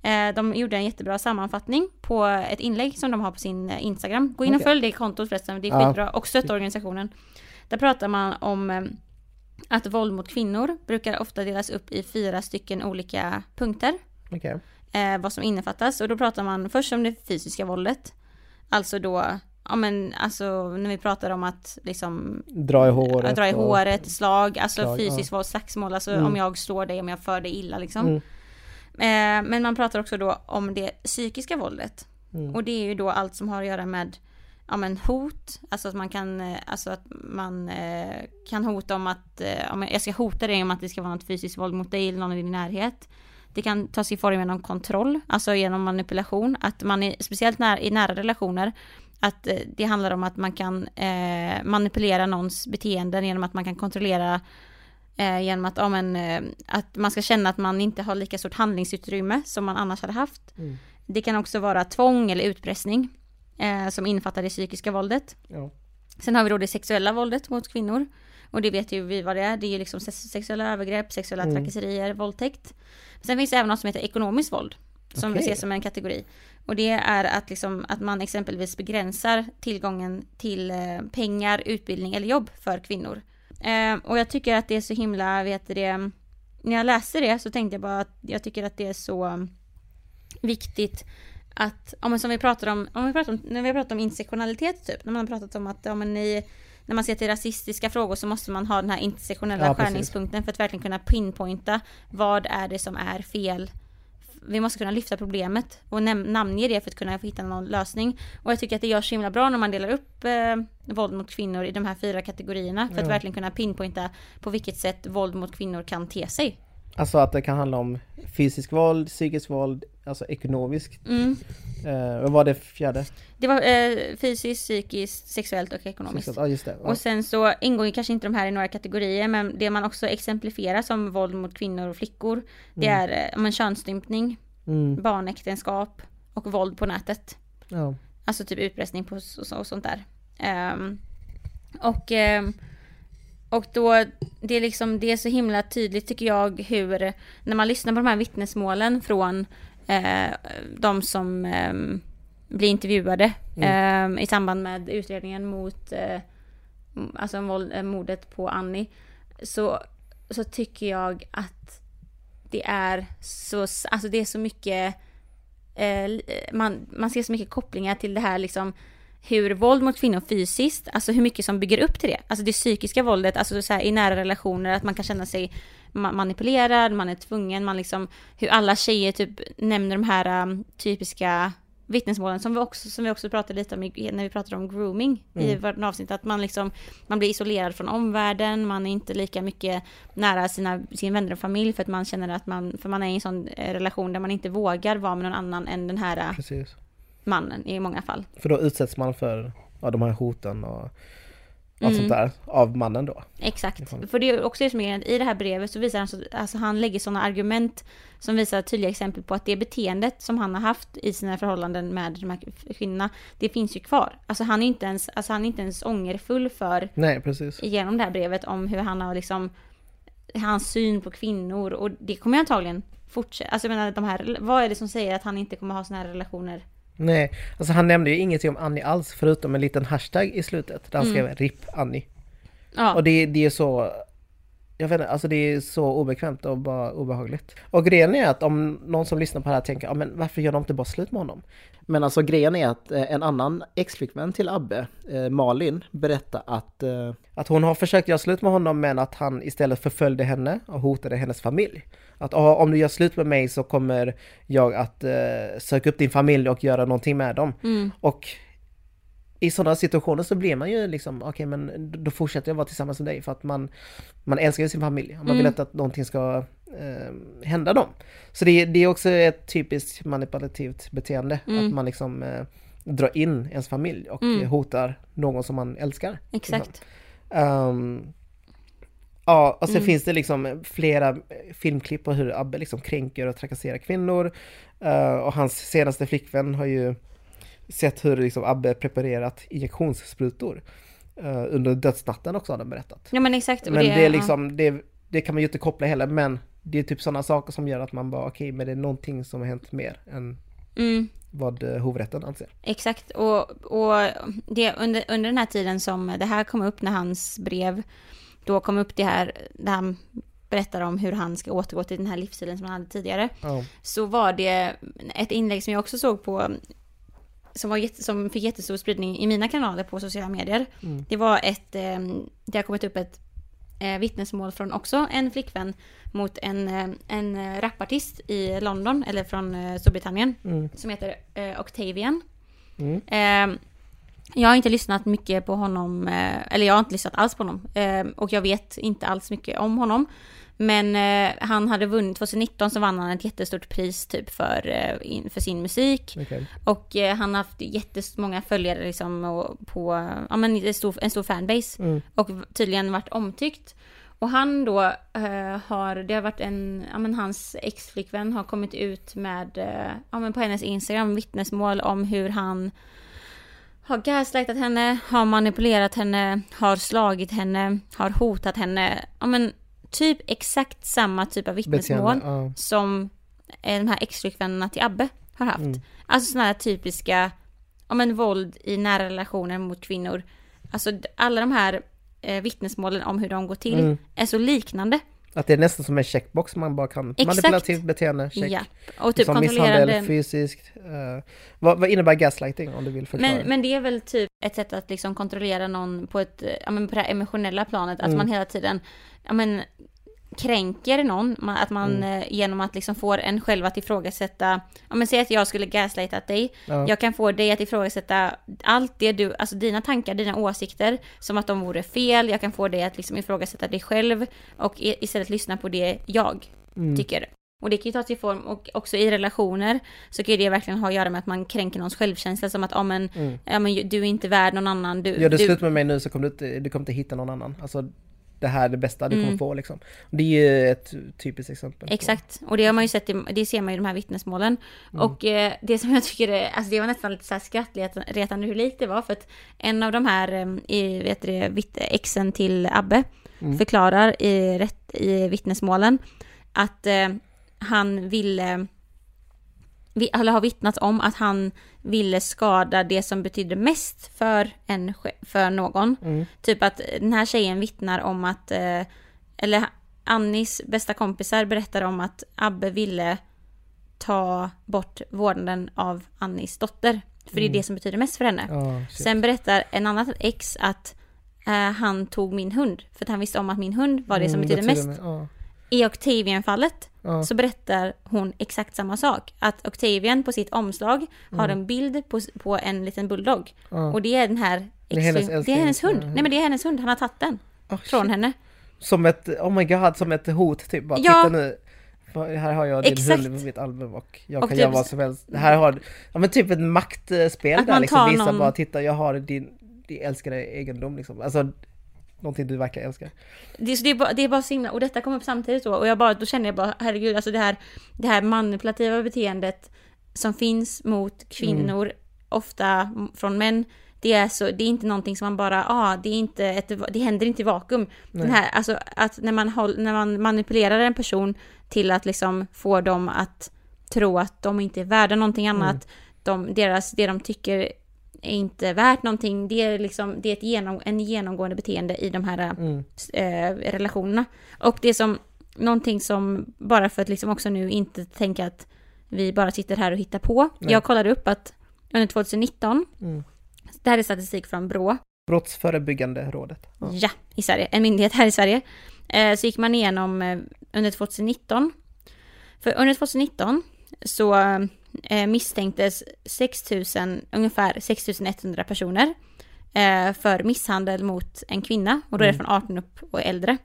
Speaker 2: Eh, De gjorde en jättebra sammanfattning på ett inlägg som de har på sin eh, Instagram. Gå in och följ det kontot förresten, det är skitbra. Och stötta organisationen. Där pratar man om att våld mot kvinnor brukar ofta delas upp i fyra stycken olika punkter.
Speaker 1: Okej.
Speaker 2: Eh, vad som innefattas. Och då pratar man först om det fysiska våldet. Alltså då, ja men alltså när vi pratar om att liksom
Speaker 1: Dra i håret.
Speaker 2: dra i håret, slag, alltså
Speaker 1: Slag,
Speaker 2: fysiskt våld, slagsmål, alltså
Speaker 1: Mm.
Speaker 2: om jag slår dig, om jag för dig illa liksom.
Speaker 1: Mm.
Speaker 2: Eh, men man pratar också då om det psykiska våldet.
Speaker 1: Mm.
Speaker 2: Och det är ju då allt som har att göra med ja, men hot, alltså att man kan, eh, alltså att man eh, kan hota om att, eh, ja, men jag ska hota dig om att det ska vara något fysiskt våld mot dig eller någon i din närhet. Det kan ta sig form genom kontroll, alltså genom manipulation, att man är speciellt när, i nära relationer, att eh, det handlar om att man kan eh, manipulera någons beteenden genom att man kan kontrollera eh, genom att, ja, men, eh, att man ska känna att man inte har lika stort handlingsutrymme som man annars hade haft.
Speaker 1: Mm.
Speaker 2: Det kan också vara tvång eller utpressning eh, som innefattar det psykiska våldet.
Speaker 1: Ja.
Speaker 2: Sen har vi då det sexuella våldet mot kvinnor. Och det vet ju vi vad det är. Det är ju liksom sex- sexuella övergrepp, sexuella
Speaker 1: Mm.
Speaker 2: trakasserier, våldtäkt. Sen finns det även något som heter ekonomiskt våld. Som vi
Speaker 1: Okej.
Speaker 2: ser som en kategori. Och det är att, liksom, att man exempelvis begränsar tillgången till eh, pengar, utbildning eller jobb för kvinnor. Eh, och jag tycker att det är så himla, vet det, när jag läste det så tänkte jag bara att jag tycker att det är så viktigt att, ja men som vi pratar om, om vi pratar om, när vi pratat om intersektionalitet typ, när man har pratat om att, ja men ni, när man ser till rasistiska frågor så måste man ha den här intersektionella
Speaker 1: Ja,
Speaker 2: skärningspunkten för att verkligen kunna pinpointa vad är det som är fel. Vi måste kunna lyfta problemet och namnge det för att kunna hitta någon lösning. Och jag tycker att det görs himla bra när man delar upp eh, våld mot kvinnor i de här fyra kategorierna för att
Speaker 1: Ja.
Speaker 2: verkligen kunna pinpointa på vilket sätt våld mot kvinnor kan te sig.
Speaker 1: Alltså att det kan handla om fysisk våld, psykisk våld, alltså ekonomiskt.
Speaker 2: Mm.
Speaker 1: Eh, vad var det fjärde?
Speaker 2: Det var eh, fysiskt, psykiskt, sexuellt och ekonomiskt.
Speaker 1: Ja just det. Ja.
Speaker 2: Och sen så ingår kanske inte de här i några kategorier men det man också exemplifierar som våld mot kvinnor och flickor det är eh, men könsstympning,
Speaker 1: Mm,
Speaker 2: barnäktenskap och våld på nätet.
Speaker 1: ja.
Speaker 2: Alltså typ utpressning på och, och sånt där. Ehm, och, ehm, och då, det är liksom, det är så himla tydligt tycker jag hur, när man lyssnar på de här vittnesmålen från eh, de som ehm, blir intervjuade ehm, i samband med utredningen mot, eh, alltså våld, eh, mordet på Annie, så, så tycker jag att det är så, alltså det är så mycket eh, man, man ser så mycket kopplingar till det här liksom hur våld mot kvinnor fysiskt, alltså hur mycket som bygger upp till det. Alltså det psykiska våldet, alltså så här, i nära relationer, att man kan känna sig ma- manipulerad, man är tvungen, man liksom, hur alla tjejer typ nämner de här um, typiska vittnesmålen som vi också, som vi också pratade lite om i, när vi pratade om grooming i vårt avsnitt, att man liksom, man blir isolerad från omvärlden, man är inte lika mycket nära sina, sin vänner och familj för att man känner att man, för man är i en sån eh, relation där man inte vågar vara med någon annan än den här
Speaker 1: Precis.
Speaker 2: mannen i många fall.
Speaker 1: För då utsätts man för ja, de här hoten och allt
Speaker 2: Mm.
Speaker 1: sånt där av mannen då.
Speaker 2: Exakt,
Speaker 1: Ifrån-
Speaker 2: för det är också det som är grejen, i det här brevet så visar han, så, alltså han lägger sådana argument som visar tydliga exempel på att det beteendet som han har haft i sina förhållanden med de här kvinnorna, det finns ju kvar. Alltså han är inte ens, alltså han är inte ens ångerfull för,
Speaker 1: Nej precis.
Speaker 2: genom det här brevet om hur han har liksom, hans syn på kvinnor och det kommer ju antagligen fortsätta, alltså jag menar de här, vad är det som säger att han inte kommer ha sådana här relationer?
Speaker 1: Nej, alltså han nämnde ju ingenting om Annie alls förutom en liten hashtag i slutet där han skrev RIP Annie.
Speaker 2: Ja,
Speaker 1: Och det, det är så jag vet inte, alltså det är så obekvämt och bara obehagligt. Och grejen är att om någon som lyssnar på det här tänker, ja men varför gör de inte bara slut med honom? Men alltså grejen är att eh, en annan exflickvän till Abbe, eh, Malin, berättar att, eh, att hon har försökt göra slut med honom men att han istället förföljde henne och hotade hennes familj. Att "Ah, om du gör slut med mig så kommer jag att eh, söka upp din familj och göra någonting med dem.
Speaker 2: mm,
Speaker 1: Och i sådana situationer så blir man ju liksom, okej men då fortsätter jag vara tillsammans med dig för att man, man älskar ju sin familj. Man vill
Speaker 2: Mm.
Speaker 1: inte att någonting ska eh, hända dem. Så det, det är också ett typiskt manipulativt beteende,
Speaker 2: Mm.
Speaker 1: att man liksom eh, drar in ens familj och
Speaker 2: Mm.
Speaker 1: hotar någon som man älskar.
Speaker 2: exakt.
Speaker 1: Ehm, ja, och sen
Speaker 2: Mm.
Speaker 1: finns det liksom flera filmklipp på hur Abbe liksom kränker och trakasserar kvinnor. Eh, och hans senaste flickvän har ju sett hur liksom Abbe preparerat injektionssprutor. eh, under dödsnatten också har de berättat.
Speaker 2: Ja men exakt.
Speaker 1: Men det, är
Speaker 2: ja.
Speaker 1: liksom, det, det kan man ju inte koppla heller, men det är typ sådana saker som gör att man bara okej, men det är någonting som har hänt mer än
Speaker 2: Mm.
Speaker 1: vad eh, hovrätten anser.
Speaker 2: Exakt, och, och det, under, under den här tiden som det här kom upp när hans brev, då kom upp det här, där han berättar om hur han ska återgå till den här livsstilen som han hade tidigare,
Speaker 1: Ja.
Speaker 2: så var det ett inlägg som jag också såg på, som, var jätte, som fick jättestor spridning i mina kanaler på sociala medier.
Speaker 1: Mm.
Speaker 2: Det var ett, eh, det har kommit upp ett eh, vittnesmål från också en flickvän mot en, eh, en rapartist i London, eller från eh, Storbritannien,
Speaker 1: Mm.
Speaker 2: som heter eh, Octavian.
Speaker 1: Mm.
Speaker 2: Eh, jag har inte lyssnat mycket på honom, eh, eller jag har inte lyssnat alls på honom. Eh, och jag vet inte alls mycket om honom. Men eh, han hade vunnit, 2019 så vann han ett jättestort pris typ för, eh, in, för sin musik.
Speaker 1: Okej.
Speaker 2: Och eh, han har haft jättemånga följare liksom och på, ja men en stor, en stor fanbase.
Speaker 1: Mm.
Speaker 2: Och tydligen varit omtyckt. Och han då eh, har, det har varit en, ja men hans ex-flickvän har kommit ut med, eh, ja men på hennes Instagram vittnesmål om hur han har gaslightat henne, har manipulerat henne, har slagit henne, har hotat henne. Ja men typ exakt samma typ av vittnesmål
Speaker 1: ja.
Speaker 2: som eh, de här ex-flickvännerna till Abbe har haft.
Speaker 1: Mm.
Speaker 2: Alltså sådana här typiska, ja men våld i nära relationer mot kvinnor. Alltså alla de här eh, vittnesmålen om hur de går till
Speaker 1: Mm.
Speaker 2: är så liknande.
Speaker 1: Att det är nästan som en checkbox man bara kan...
Speaker 2: Exakt.
Speaker 1: Manipulativt beteende, check.
Speaker 2: Ja. Och typ
Speaker 1: som
Speaker 2: kontrollerande...
Speaker 1: misshandel, fysiskt. eh, vad, vad innebär gaslighting om du vill förklara?
Speaker 2: Men, men det är väl typ ett sätt att liksom kontrollera någon på ett, ja men på det här emotionella planet, att
Speaker 1: Mm.
Speaker 2: man hela tiden, ja men kränker någon, att man
Speaker 1: Mm.
Speaker 2: eh, genom att liksom får en själv att ifrågasätta, ja men säg att jag skulle gaslighta dig,
Speaker 1: Ja.
Speaker 2: jag kan få dig att ifrågasätta allt det du, alltså dina tankar, dina åsikter, som att de vore fel, jag kan få dig att liksom ifrågasätta dig själv och istället lyssna på det jag
Speaker 1: Mm.
Speaker 2: tycker. Och det kan ju ta sig form, och också i relationer, så kan ju det verkligen ha att göra med att man kränker någons självkänsla, som att ja men,
Speaker 1: Mm.
Speaker 2: ja, men du är inte värd någon annan, du...
Speaker 1: Gör det
Speaker 2: du
Speaker 1: slut med mig nu så kommer du inte, du kommer inte hitta någon annan. Alltså, det här är det bästa du kommer
Speaker 2: Mm.
Speaker 1: få liksom. Det är ju ett typiskt exempel. på-
Speaker 2: Exakt, och det har man ju sett, det ser man ju i de här vittnesmålen.
Speaker 1: Mm.
Speaker 2: Och eh, det som jag tycker är, alltså det var nästan lite så skrattretande hur likt det var, för att en av de här, eh, i, vet du, vitt, exen till Abbe,
Speaker 1: Mm.
Speaker 2: förklarar i, rätt, i vittnesmålen att eh, han ville, vi, eller har vittnat om att han ville skada det som betydde mest för, en, för någon.
Speaker 1: Mm.
Speaker 2: Typ att den här tjejen vittnar om att, eh, eller Annis bästa kompisar berättar om att Abbe ville ta bort vårdnaden av Annis dotter. För det är det som betyder mest för henne.
Speaker 1: Shit.
Speaker 2: Sen berättar en annan ex att eh, han tog min hund. För att han visste om att min hund var det som
Speaker 1: Mm,
Speaker 2: betydde mest.
Speaker 1: Ja,
Speaker 2: I Octavian-fallet
Speaker 1: ja.
Speaker 2: så berättar hon exakt samma sak. Att Octavian på sitt omslag har en bild på, på en liten bulldog.
Speaker 1: Mm. ja.
Speaker 2: Och det är den här
Speaker 1: Det är hennes
Speaker 2: det är hennes hund. Nej men det är hennes hund, han har tagit den
Speaker 1: Ah,
Speaker 2: från
Speaker 1: shit.
Speaker 2: henne.
Speaker 1: Som ett, oh my god, som ett hot typ. Bara,
Speaker 2: Ja.
Speaker 1: Titta nu. Här har jag din
Speaker 2: Exakt.
Speaker 1: hund på mitt album och jag
Speaker 2: Och
Speaker 1: kan
Speaker 2: typ-
Speaker 1: göra vad som helst. Här har, ja men typ ett maktspel
Speaker 2: Att
Speaker 1: där liksom. Visa
Speaker 2: någon-
Speaker 1: bara, titta jag har din, din älskade egendom liksom. Alltså, någonting du verkligen älskar.
Speaker 2: Det, är- det, är bara, det är bara så himla, och detta kom upp samtidigt då, och jag bara, då känner jag bara, herregud, alltså det här, det här manipulativa beteendet som finns mot kvinnor, ofta m- från män, det är, så, det är inte någonting som man bara, ah, det är inte ett, det händer inte i vakuum. Den här, alltså att när man, håll, när man manipulerar en person till att liksom få dem att tro att de inte är värda någonting annat, de, deras, det de tycker är inte värt någonting, det är liksom, det är ett genom, en genomgående beteende i de här
Speaker 1: Mm.
Speaker 2: eh, relationerna. Och det är som någonting som, bara för att liksom också nu inte tänka att vi bara sitter här och hittar på.
Speaker 1: Nej.
Speaker 2: Jag kollade upp att under 2019,
Speaker 1: Mm.
Speaker 2: det här är statistik från Brå,
Speaker 1: Brottsförebyggande rådet. Ja.
Speaker 2: ja, i Sverige, en myndighet här i Sverige, eh, så gick man igenom eh, under 2019. För under 2019 så eh, misstänktes 6 000, ungefär 6 100 personer eh, för misshandel mot en kvinna och då är det
Speaker 1: Mm.
Speaker 2: från 18 upp och äldre.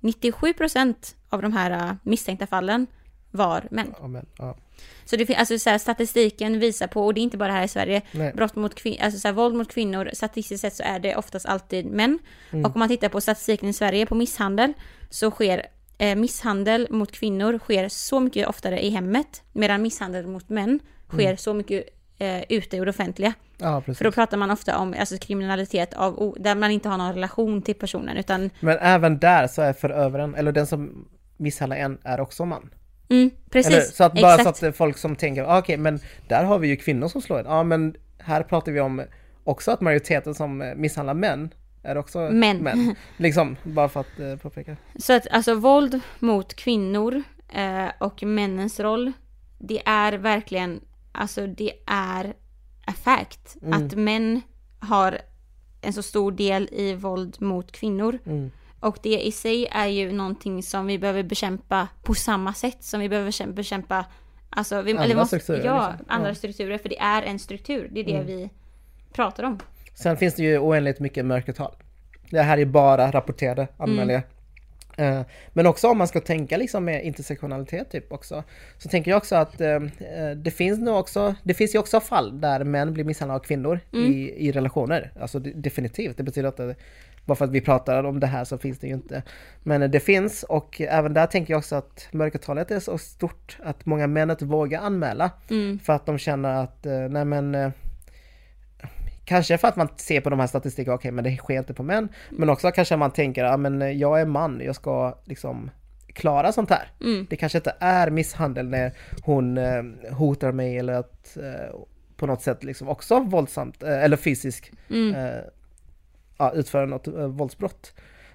Speaker 2: 97% av de här eh, misstänkta fallen var män.
Speaker 1: Ja, men, ja.
Speaker 2: Så det fin- alltså så här, statistiken visar på, och det är inte bara här i Sverige,
Speaker 1: Nej.
Speaker 2: brott mot kvinnor, alltså så här, våld mot kvinnor, statistiskt sett så är det oftast alltid män.
Speaker 1: Mm.
Speaker 2: Och om man tittar på statistiken i Sverige på misshandel, så sker eh, misshandel mot kvinnor sker så mycket oftare i hemmet, medan misshandel mot män sker
Speaker 1: Mm.
Speaker 2: så mycket eh, ute i det offentliga.
Speaker 1: ja.
Speaker 2: För då pratar man ofta om alltså, kriminalitet av, där man inte har någon relation till personen, utan
Speaker 1: Men även där så är förövaren, eller den som misshandlar en, är också man.
Speaker 2: mm, precis,
Speaker 1: Eller, så att bara
Speaker 2: exakt.
Speaker 1: så att folk som tänker, ah, okej men där har vi ju kvinnor som slår en. Ja men här pratar vi om också att majoriteten som eh, misshandlar män är också
Speaker 2: Män.
Speaker 1: Liksom, bara för att eh, påpeka.
Speaker 2: Så att alltså våld mot kvinnor eh, och männens roll, det är verkligen, alltså det är a fact.
Speaker 1: Mm.
Speaker 2: Att män har en så stor del i våld mot kvinnor.
Speaker 1: Mm.
Speaker 2: Och det i sig är ju någonting som vi behöver bekämpa på samma sätt som vi behöver bekämpa- Alltså, vi,
Speaker 1: Andra
Speaker 2: måste,
Speaker 1: strukturer,
Speaker 2: Ja,
Speaker 1: liksom.
Speaker 2: andra
Speaker 1: Ja.
Speaker 2: strukturer. För det är en struktur. Det är det
Speaker 1: Mm.
Speaker 2: vi pratar om.
Speaker 1: Sen finns det ju oändligt mycket mörkertal. Det här är bara rapporterade anmälningar. Eh, Men också om man ska tänka liksom med intersektionalitet typ också. Så tänker jag också att eh, eh, det finns nog också, det finns ju också fall där män blir misshandlade av kvinnor i, i relationer. Alltså det, definitivt, det betyder att det, bara för att vi pratar om det här så finns det ju inte. Men det finns och även där tänker jag också att mörkertalet är så stort att många män inte vågar anmäla.
Speaker 2: Mm.
Speaker 1: För att de känner att, nej men Kanske för att man ser på de här statistikerna, okej men det sker inte på män. Men också kanske man tänker, ja men jag är man, jag ska liksom klara sånt här.
Speaker 2: Mm.
Speaker 1: Det kanske inte är misshandel när hon eh, hotar mig eller att eh, på något sätt liksom också våldsamt, eh, eller fysisk,
Speaker 2: Mm.
Speaker 1: eh, ja, utföra något eh, våldsbrott.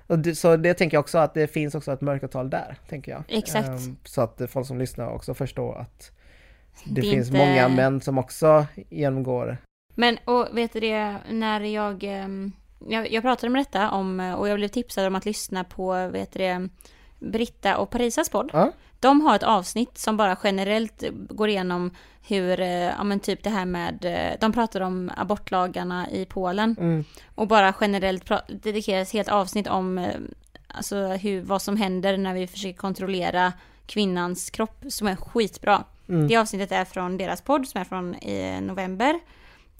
Speaker 1: Det, så det tänker jag också att det finns också ett mörkertal där, tänker jag.
Speaker 2: Exakt.
Speaker 1: Ehm, så att folk som lyssnar också förstår att det,
Speaker 2: Det
Speaker 1: finns
Speaker 2: inte-
Speaker 1: många män som också genomgår
Speaker 2: Men och vet du det, när jag, ehm, jag, jag pratade om detta om, och jag blev tipsad om att lyssna på, vet du det, Britta och Parisas podd.
Speaker 1: Ja.
Speaker 2: De har ett avsnitt som bara generellt går igenom hur, eh, ja men typ det här med, eh, de pratar om abortlagarna i Polen.
Speaker 1: Mm.
Speaker 2: Och bara generellt dedikeras helt avsnitt om eh, alltså hur, vad som händer när vi försöker kontrollera kvinnans kropp som är skitbra.
Speaker 1: Mm.
Speaker 2: Det avsnittet är från deras podd som är från i november.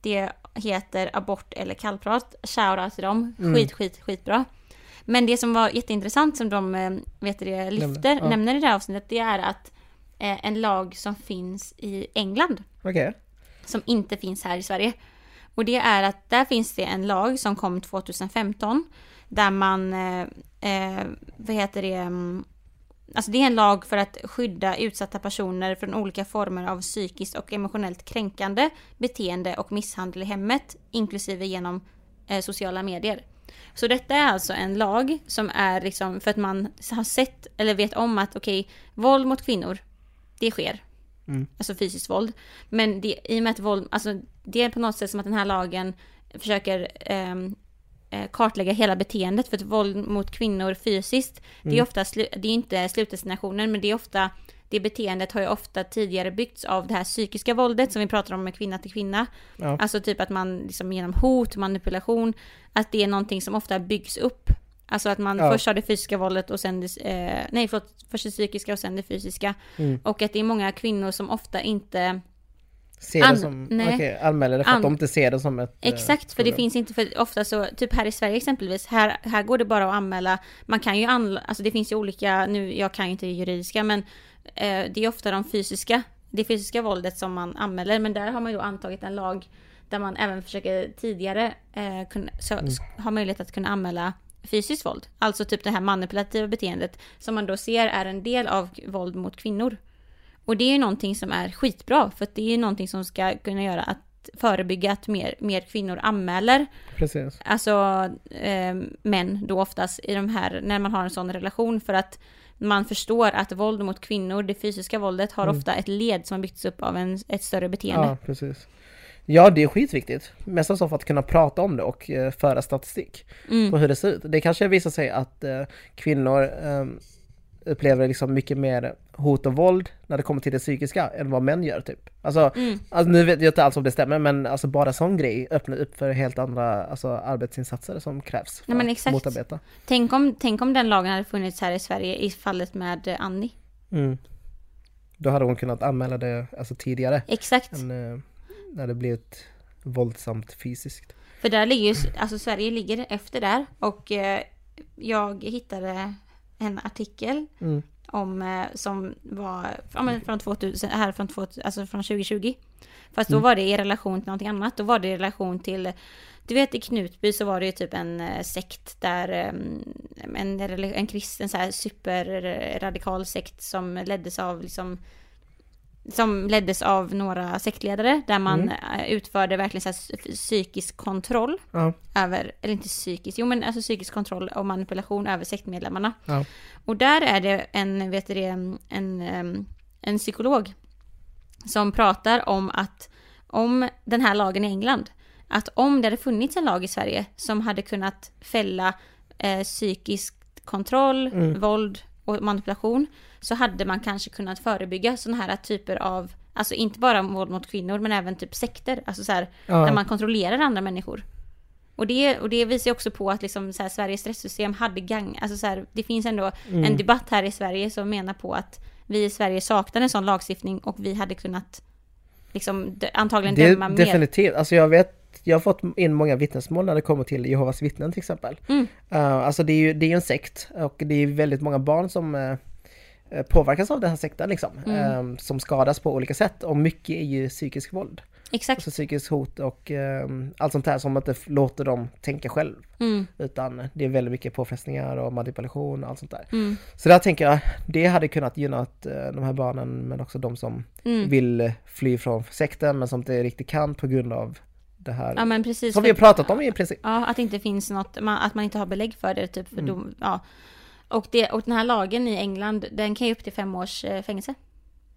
Speaker 2: Det heter Abort eller kallprat. Shoutout till dem.
Speaker 1: Mm.
Speaker 2: Skit, skit, skitbra. Men det som var jätteintressant som de eh, vet det, lyfter,
Speaker 1: ja.
Speaker 2: nämner i det här avsnittet, det är att eh, en lag som finns i England
Speaker 1: Okej.
Speaker 2: som inte finns här i Sverige. Och det är att där finns det en lag som kom 2015 där man, eh, eh, vad heter det, mm, alltså det är en lag för att skydda utsatta personer från olika former av psykiskt och emotionellt kränkande beteende och misshandel i hemmet, inklusive genom eh, sociala medier. Så detta är alltså en lag som är liksom för att man har sett eller vet om att okej, våld mot kvinnor, det sker.
Speaker 1: Mm.
Speaker 2: Alltså fysiskt våld. Men det, i och med att våld, alltså det är på något sätt som att den här lagen försöker eh, kartlägga hela beteendet för att våld mot kvinnor fysiskt, det är
Speaker 1: Mm.
Speaker 2: ofta, det är inte slutdestinationen men det är ofta, det beteendet har ju ofta tidigare byggts av det här psykiska våldet som vi pratar om med kvinna till kvinna.
Speaker 1: Ja.
Speaker 2: Alltså typ att man liksom genom hot, manipulation, att det är någonting som ofta byggs upp. Alltså att man
Speaker 1: Ja.
Speaker 2: först har det fysiska våldet och sen det, eh, nej förlåt, först det psykiska och sen det fysiska.
Speaker 1: Mm.
Speaker 2: Och att det är många kvinnor som ofta inte
Speaker 1: Ser det
Speaker 2: An-
Speaker 1: som,
Speaker 2: nej.
Speaker 1: anmäler det för att
Speaker 2: An-
Speaker 1: de inte ser det som ett eh,
Speaker 2: Exakt, för det finns inte, för ofta så, typ här i Sverige exempelvis, här, här går det bara att anmäla, man kan ju anmäla, alltså det finns ju olika, nu, jag kan ju inte det juridiska, men eh, det är ofta de fysiska, det fysiska våldet som man anmäler, men där har man ju antagit en lag där man även försöker tidigare eh, kunna, så,
Speaker 1: Mm.
Speaker 2: ha möjlighet att kunna anmäla fysiskt våld. Alltså typ det här manipulativa beteendet som man då ser är en del av våld mot kvinnor. Och det är ju någonting som är skitbra, för att det är ju någonting som ska kunna göra att förebygga att mer, mer kvinnor anmäler,
Speaker 1: Precis.
Speaker 2: alltså eh, män då oftast i de här, när man har en sån relation för att man förstår att våld mot kvinnor, det fysiska våldet, har
Speaker 1: Mm.
Speaker 2: ofta ett led som har byggts upp av en, ett större beteende.
Speaker 1: Ja, precis. Ja, det är skitviktigt. Mest så för att kunna prata om det och eh, föra statistik
Speaker 2: Mm.
Speaker 1: på hur det ser ut. Det kanske visar sig att eh, kvinnor eh, upplever liksom mycket mer hot och våld när det kommer till det psykiska än vad män gör typ. Alltså,
Speaker 2: Mm.
Speaker 1: alltså nu vet jag inte alls om det stämmer men alltså bara sån grej öppnar upp för helt andra alltså, arbetsinsatser som krävs för
Speaker 2: men
Speaker 1: att motarbeta.
Speaker 2: Tänk, om, tänk om den lagen hade funnits här i Sverige i fallet med Annie.
Speaker 1: Mm. Då hade hon kunnat anmäla det alltså, tidigare
Speaker 2: Exakt.
Speaker 1: än eh, när det blivit våldsamt fysiskt.
Speaker 2: För där ligger ju, alltså Sverige ligger efter där och eh, jag hittade en artikel
Speaker 1: Mm.
Speaker 2: om, eh, som var ja, från 2000, här från, 2000, alltså från 2020. Fast då
Speaker 1: Mm.
Speaker 2: var det i relation till någonting annat. Då var det i relation till, du vet i Knutby så var det ju typ en eh, sekt där, eh, en, en kristen så här superradikal sekt som leddes av liksom som leddes av några sektledare där man
Speaker 1: Mm.
Speaker 2: eh, utförde verkligen så psykisk kontroll
Speaker 1: Ja,
Speaker 2: över, eller inte psykisk, jo men alltså psykisk kontroll och manipulation över sektmedlemmarna.
Speaker 1: Ja.
Speaker 2: Och där är det en, vet du en, en, en psykolog som pratar om att om den här lagen i England, att om det hade funnits en lag i Sverige som hade kunnat fälla eh, psykisk kontroll,
Speaker 1: Mm.
Speaker 2: våld och manipulation så hade man kanske kunnat förebygga sådana här typer av, alltså inte bara våld mot kvinnor men även typ sekter, alltså så här,
Speaker 1: ja.
Speaker 2: där man kontrollerar andra människor. Och det, och det visar också på att liksom så här, Sveriges rättssystem hade gang, alltså så här, det finns ändå
Speaker 1: Mm.
Speaker 2: en debatt här i Sverige som menar på att vi i Sverige saknar en sån lagstiftning och vi hade kunnat liksom antagligen
Speaker 1: Det
Speaker 2: döma mer.
Speaker 1: definitivt, alltså jag vet, jag har fått in många vittnesmål när det kommer till Jehovas vittnen till exempel.
Speaker 2: Mm.
Speaker 1: Uh, alltså det är ju det är en sekt och det är väldigt många barn som eh, påverkas av den här sekten liksom.
Speaker 2: Mm.
Speaker 1: eh, som skadas på olika sätt och mycket är ju psykisk våld.
Speaker 2: Exakt.
Speaker 1: Alltså psykisk hot och eh, allt sånt här som inte låter dem tänka själv.
Speaker 2: Mm,
Speaker 1: Utan det är väldigt mycket påfrestningar och manipulation och allt sånt där.
Speaker 2: mm,
Speaker 1: Så där tänker jag, det hade kunnat gynna eh, de här barnen men också de som
Speaker 2: mm.
Speaker 1: vill fly från sekten men som inte riktigt kan på grund av det här.
Speaker 2: Ja men precis.
Speaker 1: som vi har pratat om i princip.
Speaker 2: Ja, att det inte finns något, man, att man inte har belägg för det typ för
Speaker 1: Mm.
Speaker 2: dom, ja. Och, det, och den här lagen i England, den kan ju upp till fem års eh, fängelse.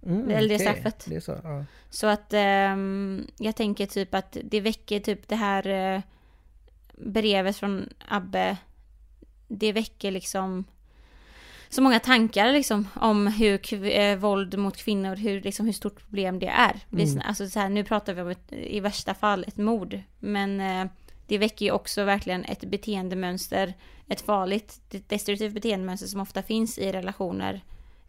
Speaker 1: Mm,
Speaker 2: eller det straffet.
Speaker 1: Det är så, ja.
Speaker 2: Så att ehm, jag tänker typ att det väcker typ det här eh, brevet från Abbe. Det väcker liksom så många tankar liksom om hur kv- eh, våld mot kvinnor, hur, liksom, hur stort problem det är. Vi,
Speaker 1: Mm.
Speaker 2: alltså, så här, nu pratar vi om ett, i värsta fall ett mord. Men eh, det väcker ju också verkligen ett beteendemönster, ett farligt, destruktivt beteendemönster som ofta finns i relationer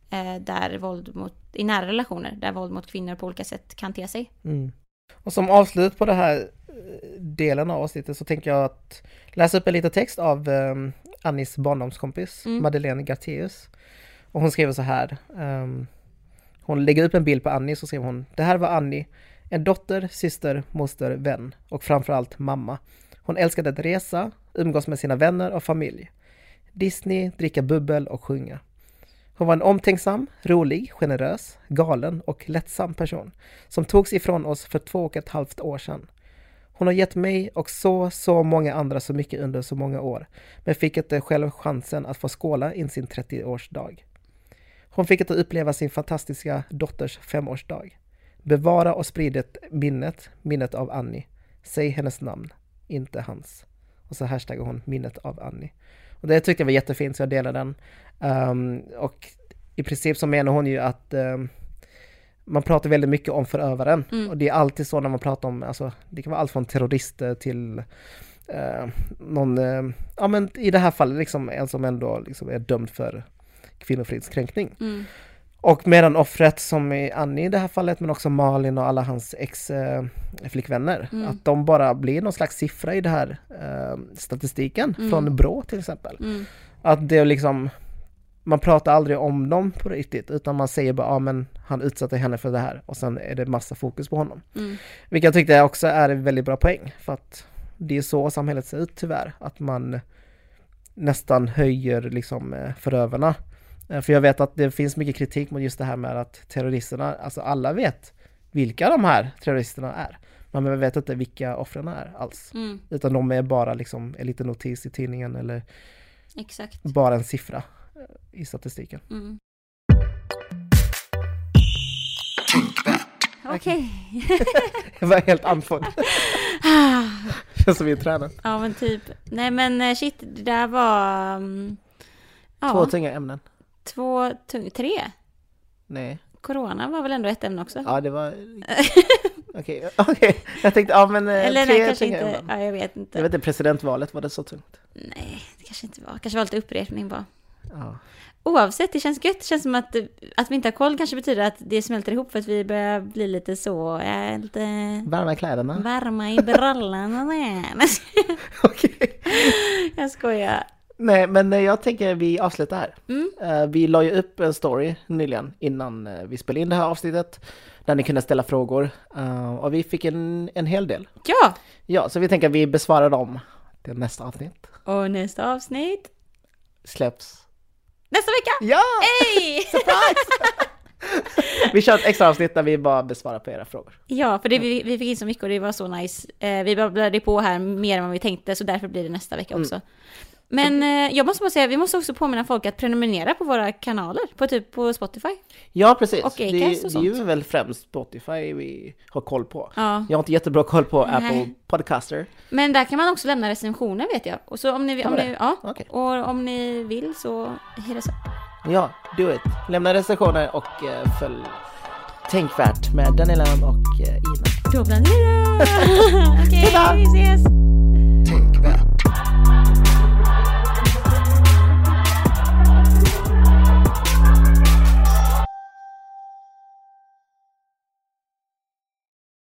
Speaker 2: eh, där våld mot, i nära relationer, där våld mot kvinnor på olika sätt kan te sig.
Speaker 1: Mm. Och som avslut på den här eh, delen av avsnittet så tänker jag att läsa upp en liten text av um, Annis barndomskompis
Speaker 2: Mm.
Speaker 1: Madeleine Garteus. Och hon skriver så här. ehm, hon lägger upp en bild på Annie så skriver hon Det här var Annie, en dotter, syster, moster, vän och framförallt mamma. Hon älskade att resa, umgås med sina vänner och familj. Disney, dricka bubbel och sjunga. Hon var en omtänksam, rolig, generös, galen och lättsam person som togs ifrån oss för två och ett halvt år sedan. Hon har gett mig och så, så många andra så mycket under så många år, men fick inte själv chansen att få skåla in sin 30-årsdag. Hon fick inte uppleva sin fantastiska dotters femårsdag. Bevara och sprid minnet, minnet av Annie. Säg hennes namn, inte hans. Och så hashtaggar hon minnet av Annie. Och det tyckte jag var jättefint så jag delar den. Ehm, och i princip så menar hon ju att ehm, man pratar väldigt mycket om förövaren.
Speaker 2: Mm.
Speaker 1: Och det är alltid så när man pratar om, alltså det kan vara allt från terrorister till eh, någon, eh, ja men i det här fallet liksom en som ändå liksom är dömd för kvinnofridskränkning.
Speaker 2: Mm.
Speaker 1: Och medan offret som är Annie i det här fallet men också Malin och alla hans ex-flickvänner,
Speaker 2: Mm.
Speaker 1: att de bara blir någon slags siffra i det här eh, statistiken
Speaker 2: Mm.
Speaker 1: från Brå till exempel.
Speaker 2: Mm.
Speaker 1: Att det liksom, man pratar aldrig om dem på riktigt utan man säger bara, ja men han utsatte henne för det här och sen är det massa fokus på honom.
Speaker 2: Mm.
Speaker 1: Vilket jag tyckte också är en väldigt bra poäng för att det är så samhället ser ut tyvärr, att man nästan höjer liksom eh, förövarna. Eh, För jag vet att det finns mycket kritik mot just det här med att terroristerna, alltså alla vet vilka de här terroristerna är. Men man vet inte vilka offren är alls.
Speaker 2: Mm.
Speaker 1: Utan de är bara liksom en liten notis i tidningen eller
Speaker 2: Exakt.
Speaker 1: bara en siffra eh, i statistiken.
Speaker 2: Mm. Okej. [LAUGHS]
Speaker 1: Jag var helt andfådd. [LAUGHS] Känns som vi är tränare.
Speaker 2: ja men typ. Nej men eh, shit, det där var... um, ja,
Speaker 1: Två tunga ämnen.
Speaker 2: Två tung- tre.
Speaker 1: Nej.
Speaker 2: Corona var väl ändå ett ämne också?
Speaker 1: Ja, det var... [LAUGHS] Okej, okej. Jag tänkte, ja men eh,
Speaker 2: Eller
Speaker 1: tre
Speaker 2: nej, kanske inte. Ja, jag vet inte.
Speaker 1: Jag vet inte, presidentvalet, var det så tungt?
Speaker 2: Nej, det kanske inte var. Kanske var lite upprepning bara.
Speaker 1: Ja.
Speaker 2: Oavsett, det känns gött. Det känns som att, att vi inte har koll kanske betyder att det smälter ihop för att vi börjar bli lite så, ja, lite
Speaker 1: Varma kläderna.
Speaker 2: varma i brallan. Nej, [LAUGHS]
Speaker 1: Okej.
Speaker 2: jag skojar.
Speaker 1: Nej, men eh, jag tänker vi avslutar här.
Speaker 2: Mm.
Speaker 1: Eh, Vi la ju upp en story nyligen innan eh, vi spelade in det här avsnittet. Där ni kunde ställa frågor. Och vi fick en, en hel del.
Speaker 2: Ja!
Speaker 1: Ja, så vi tänker att vi besvarar dem till nästa avsnitt.
Speaker 2: Och nästa avsnitt
Speaker 1: Släpps.
Speaker 2: nästa vecka!
Speaker 1: Ja!
Speaker 2: Hej! [LAUGHS] [LAUGHS]
Speaker 1: Vi kör ett extra avsnitt där vi bara besvarar på era frågor.
Speaker 2: Ja, för det, vi, vi fick in så mycket och det var så nice. Eh, vi babblade på här mer än vad vi tänkte, så därför blir det nästa vecka också. Men eh, jag måste bara säga, vi måste också påminna folk att prenumerera på våra kanaler, på typ på Spotify.
Speaker 1: Ja, precis.
Speaker 2: Och
Speaker 1: det,
Speaker 2: Acast och
Speaker 1: det är ju
Speaker 2: sånt.
Speaker 1: väl främst Spotify vi har koll på.
Speaker 2: Ja.
Speaker 1: Jag har inte jättebra koll på
Speaker 2: Nej.
Speaker 1: Apple Podcaster.
Speaker 2: Men där kan man också lämna recensioner vet jag. Och så om ni, om ni, ja,
Speaker 1: Okej.
Speaker 2: och om ni vill så hit us up.
Speaker 1: Ja, do it. Lämna recensioner och eh, följ Tänkvärt med Daniela och eh, Ina.
Speaker 2: Då det [LAUGHS] Okej, vi ses!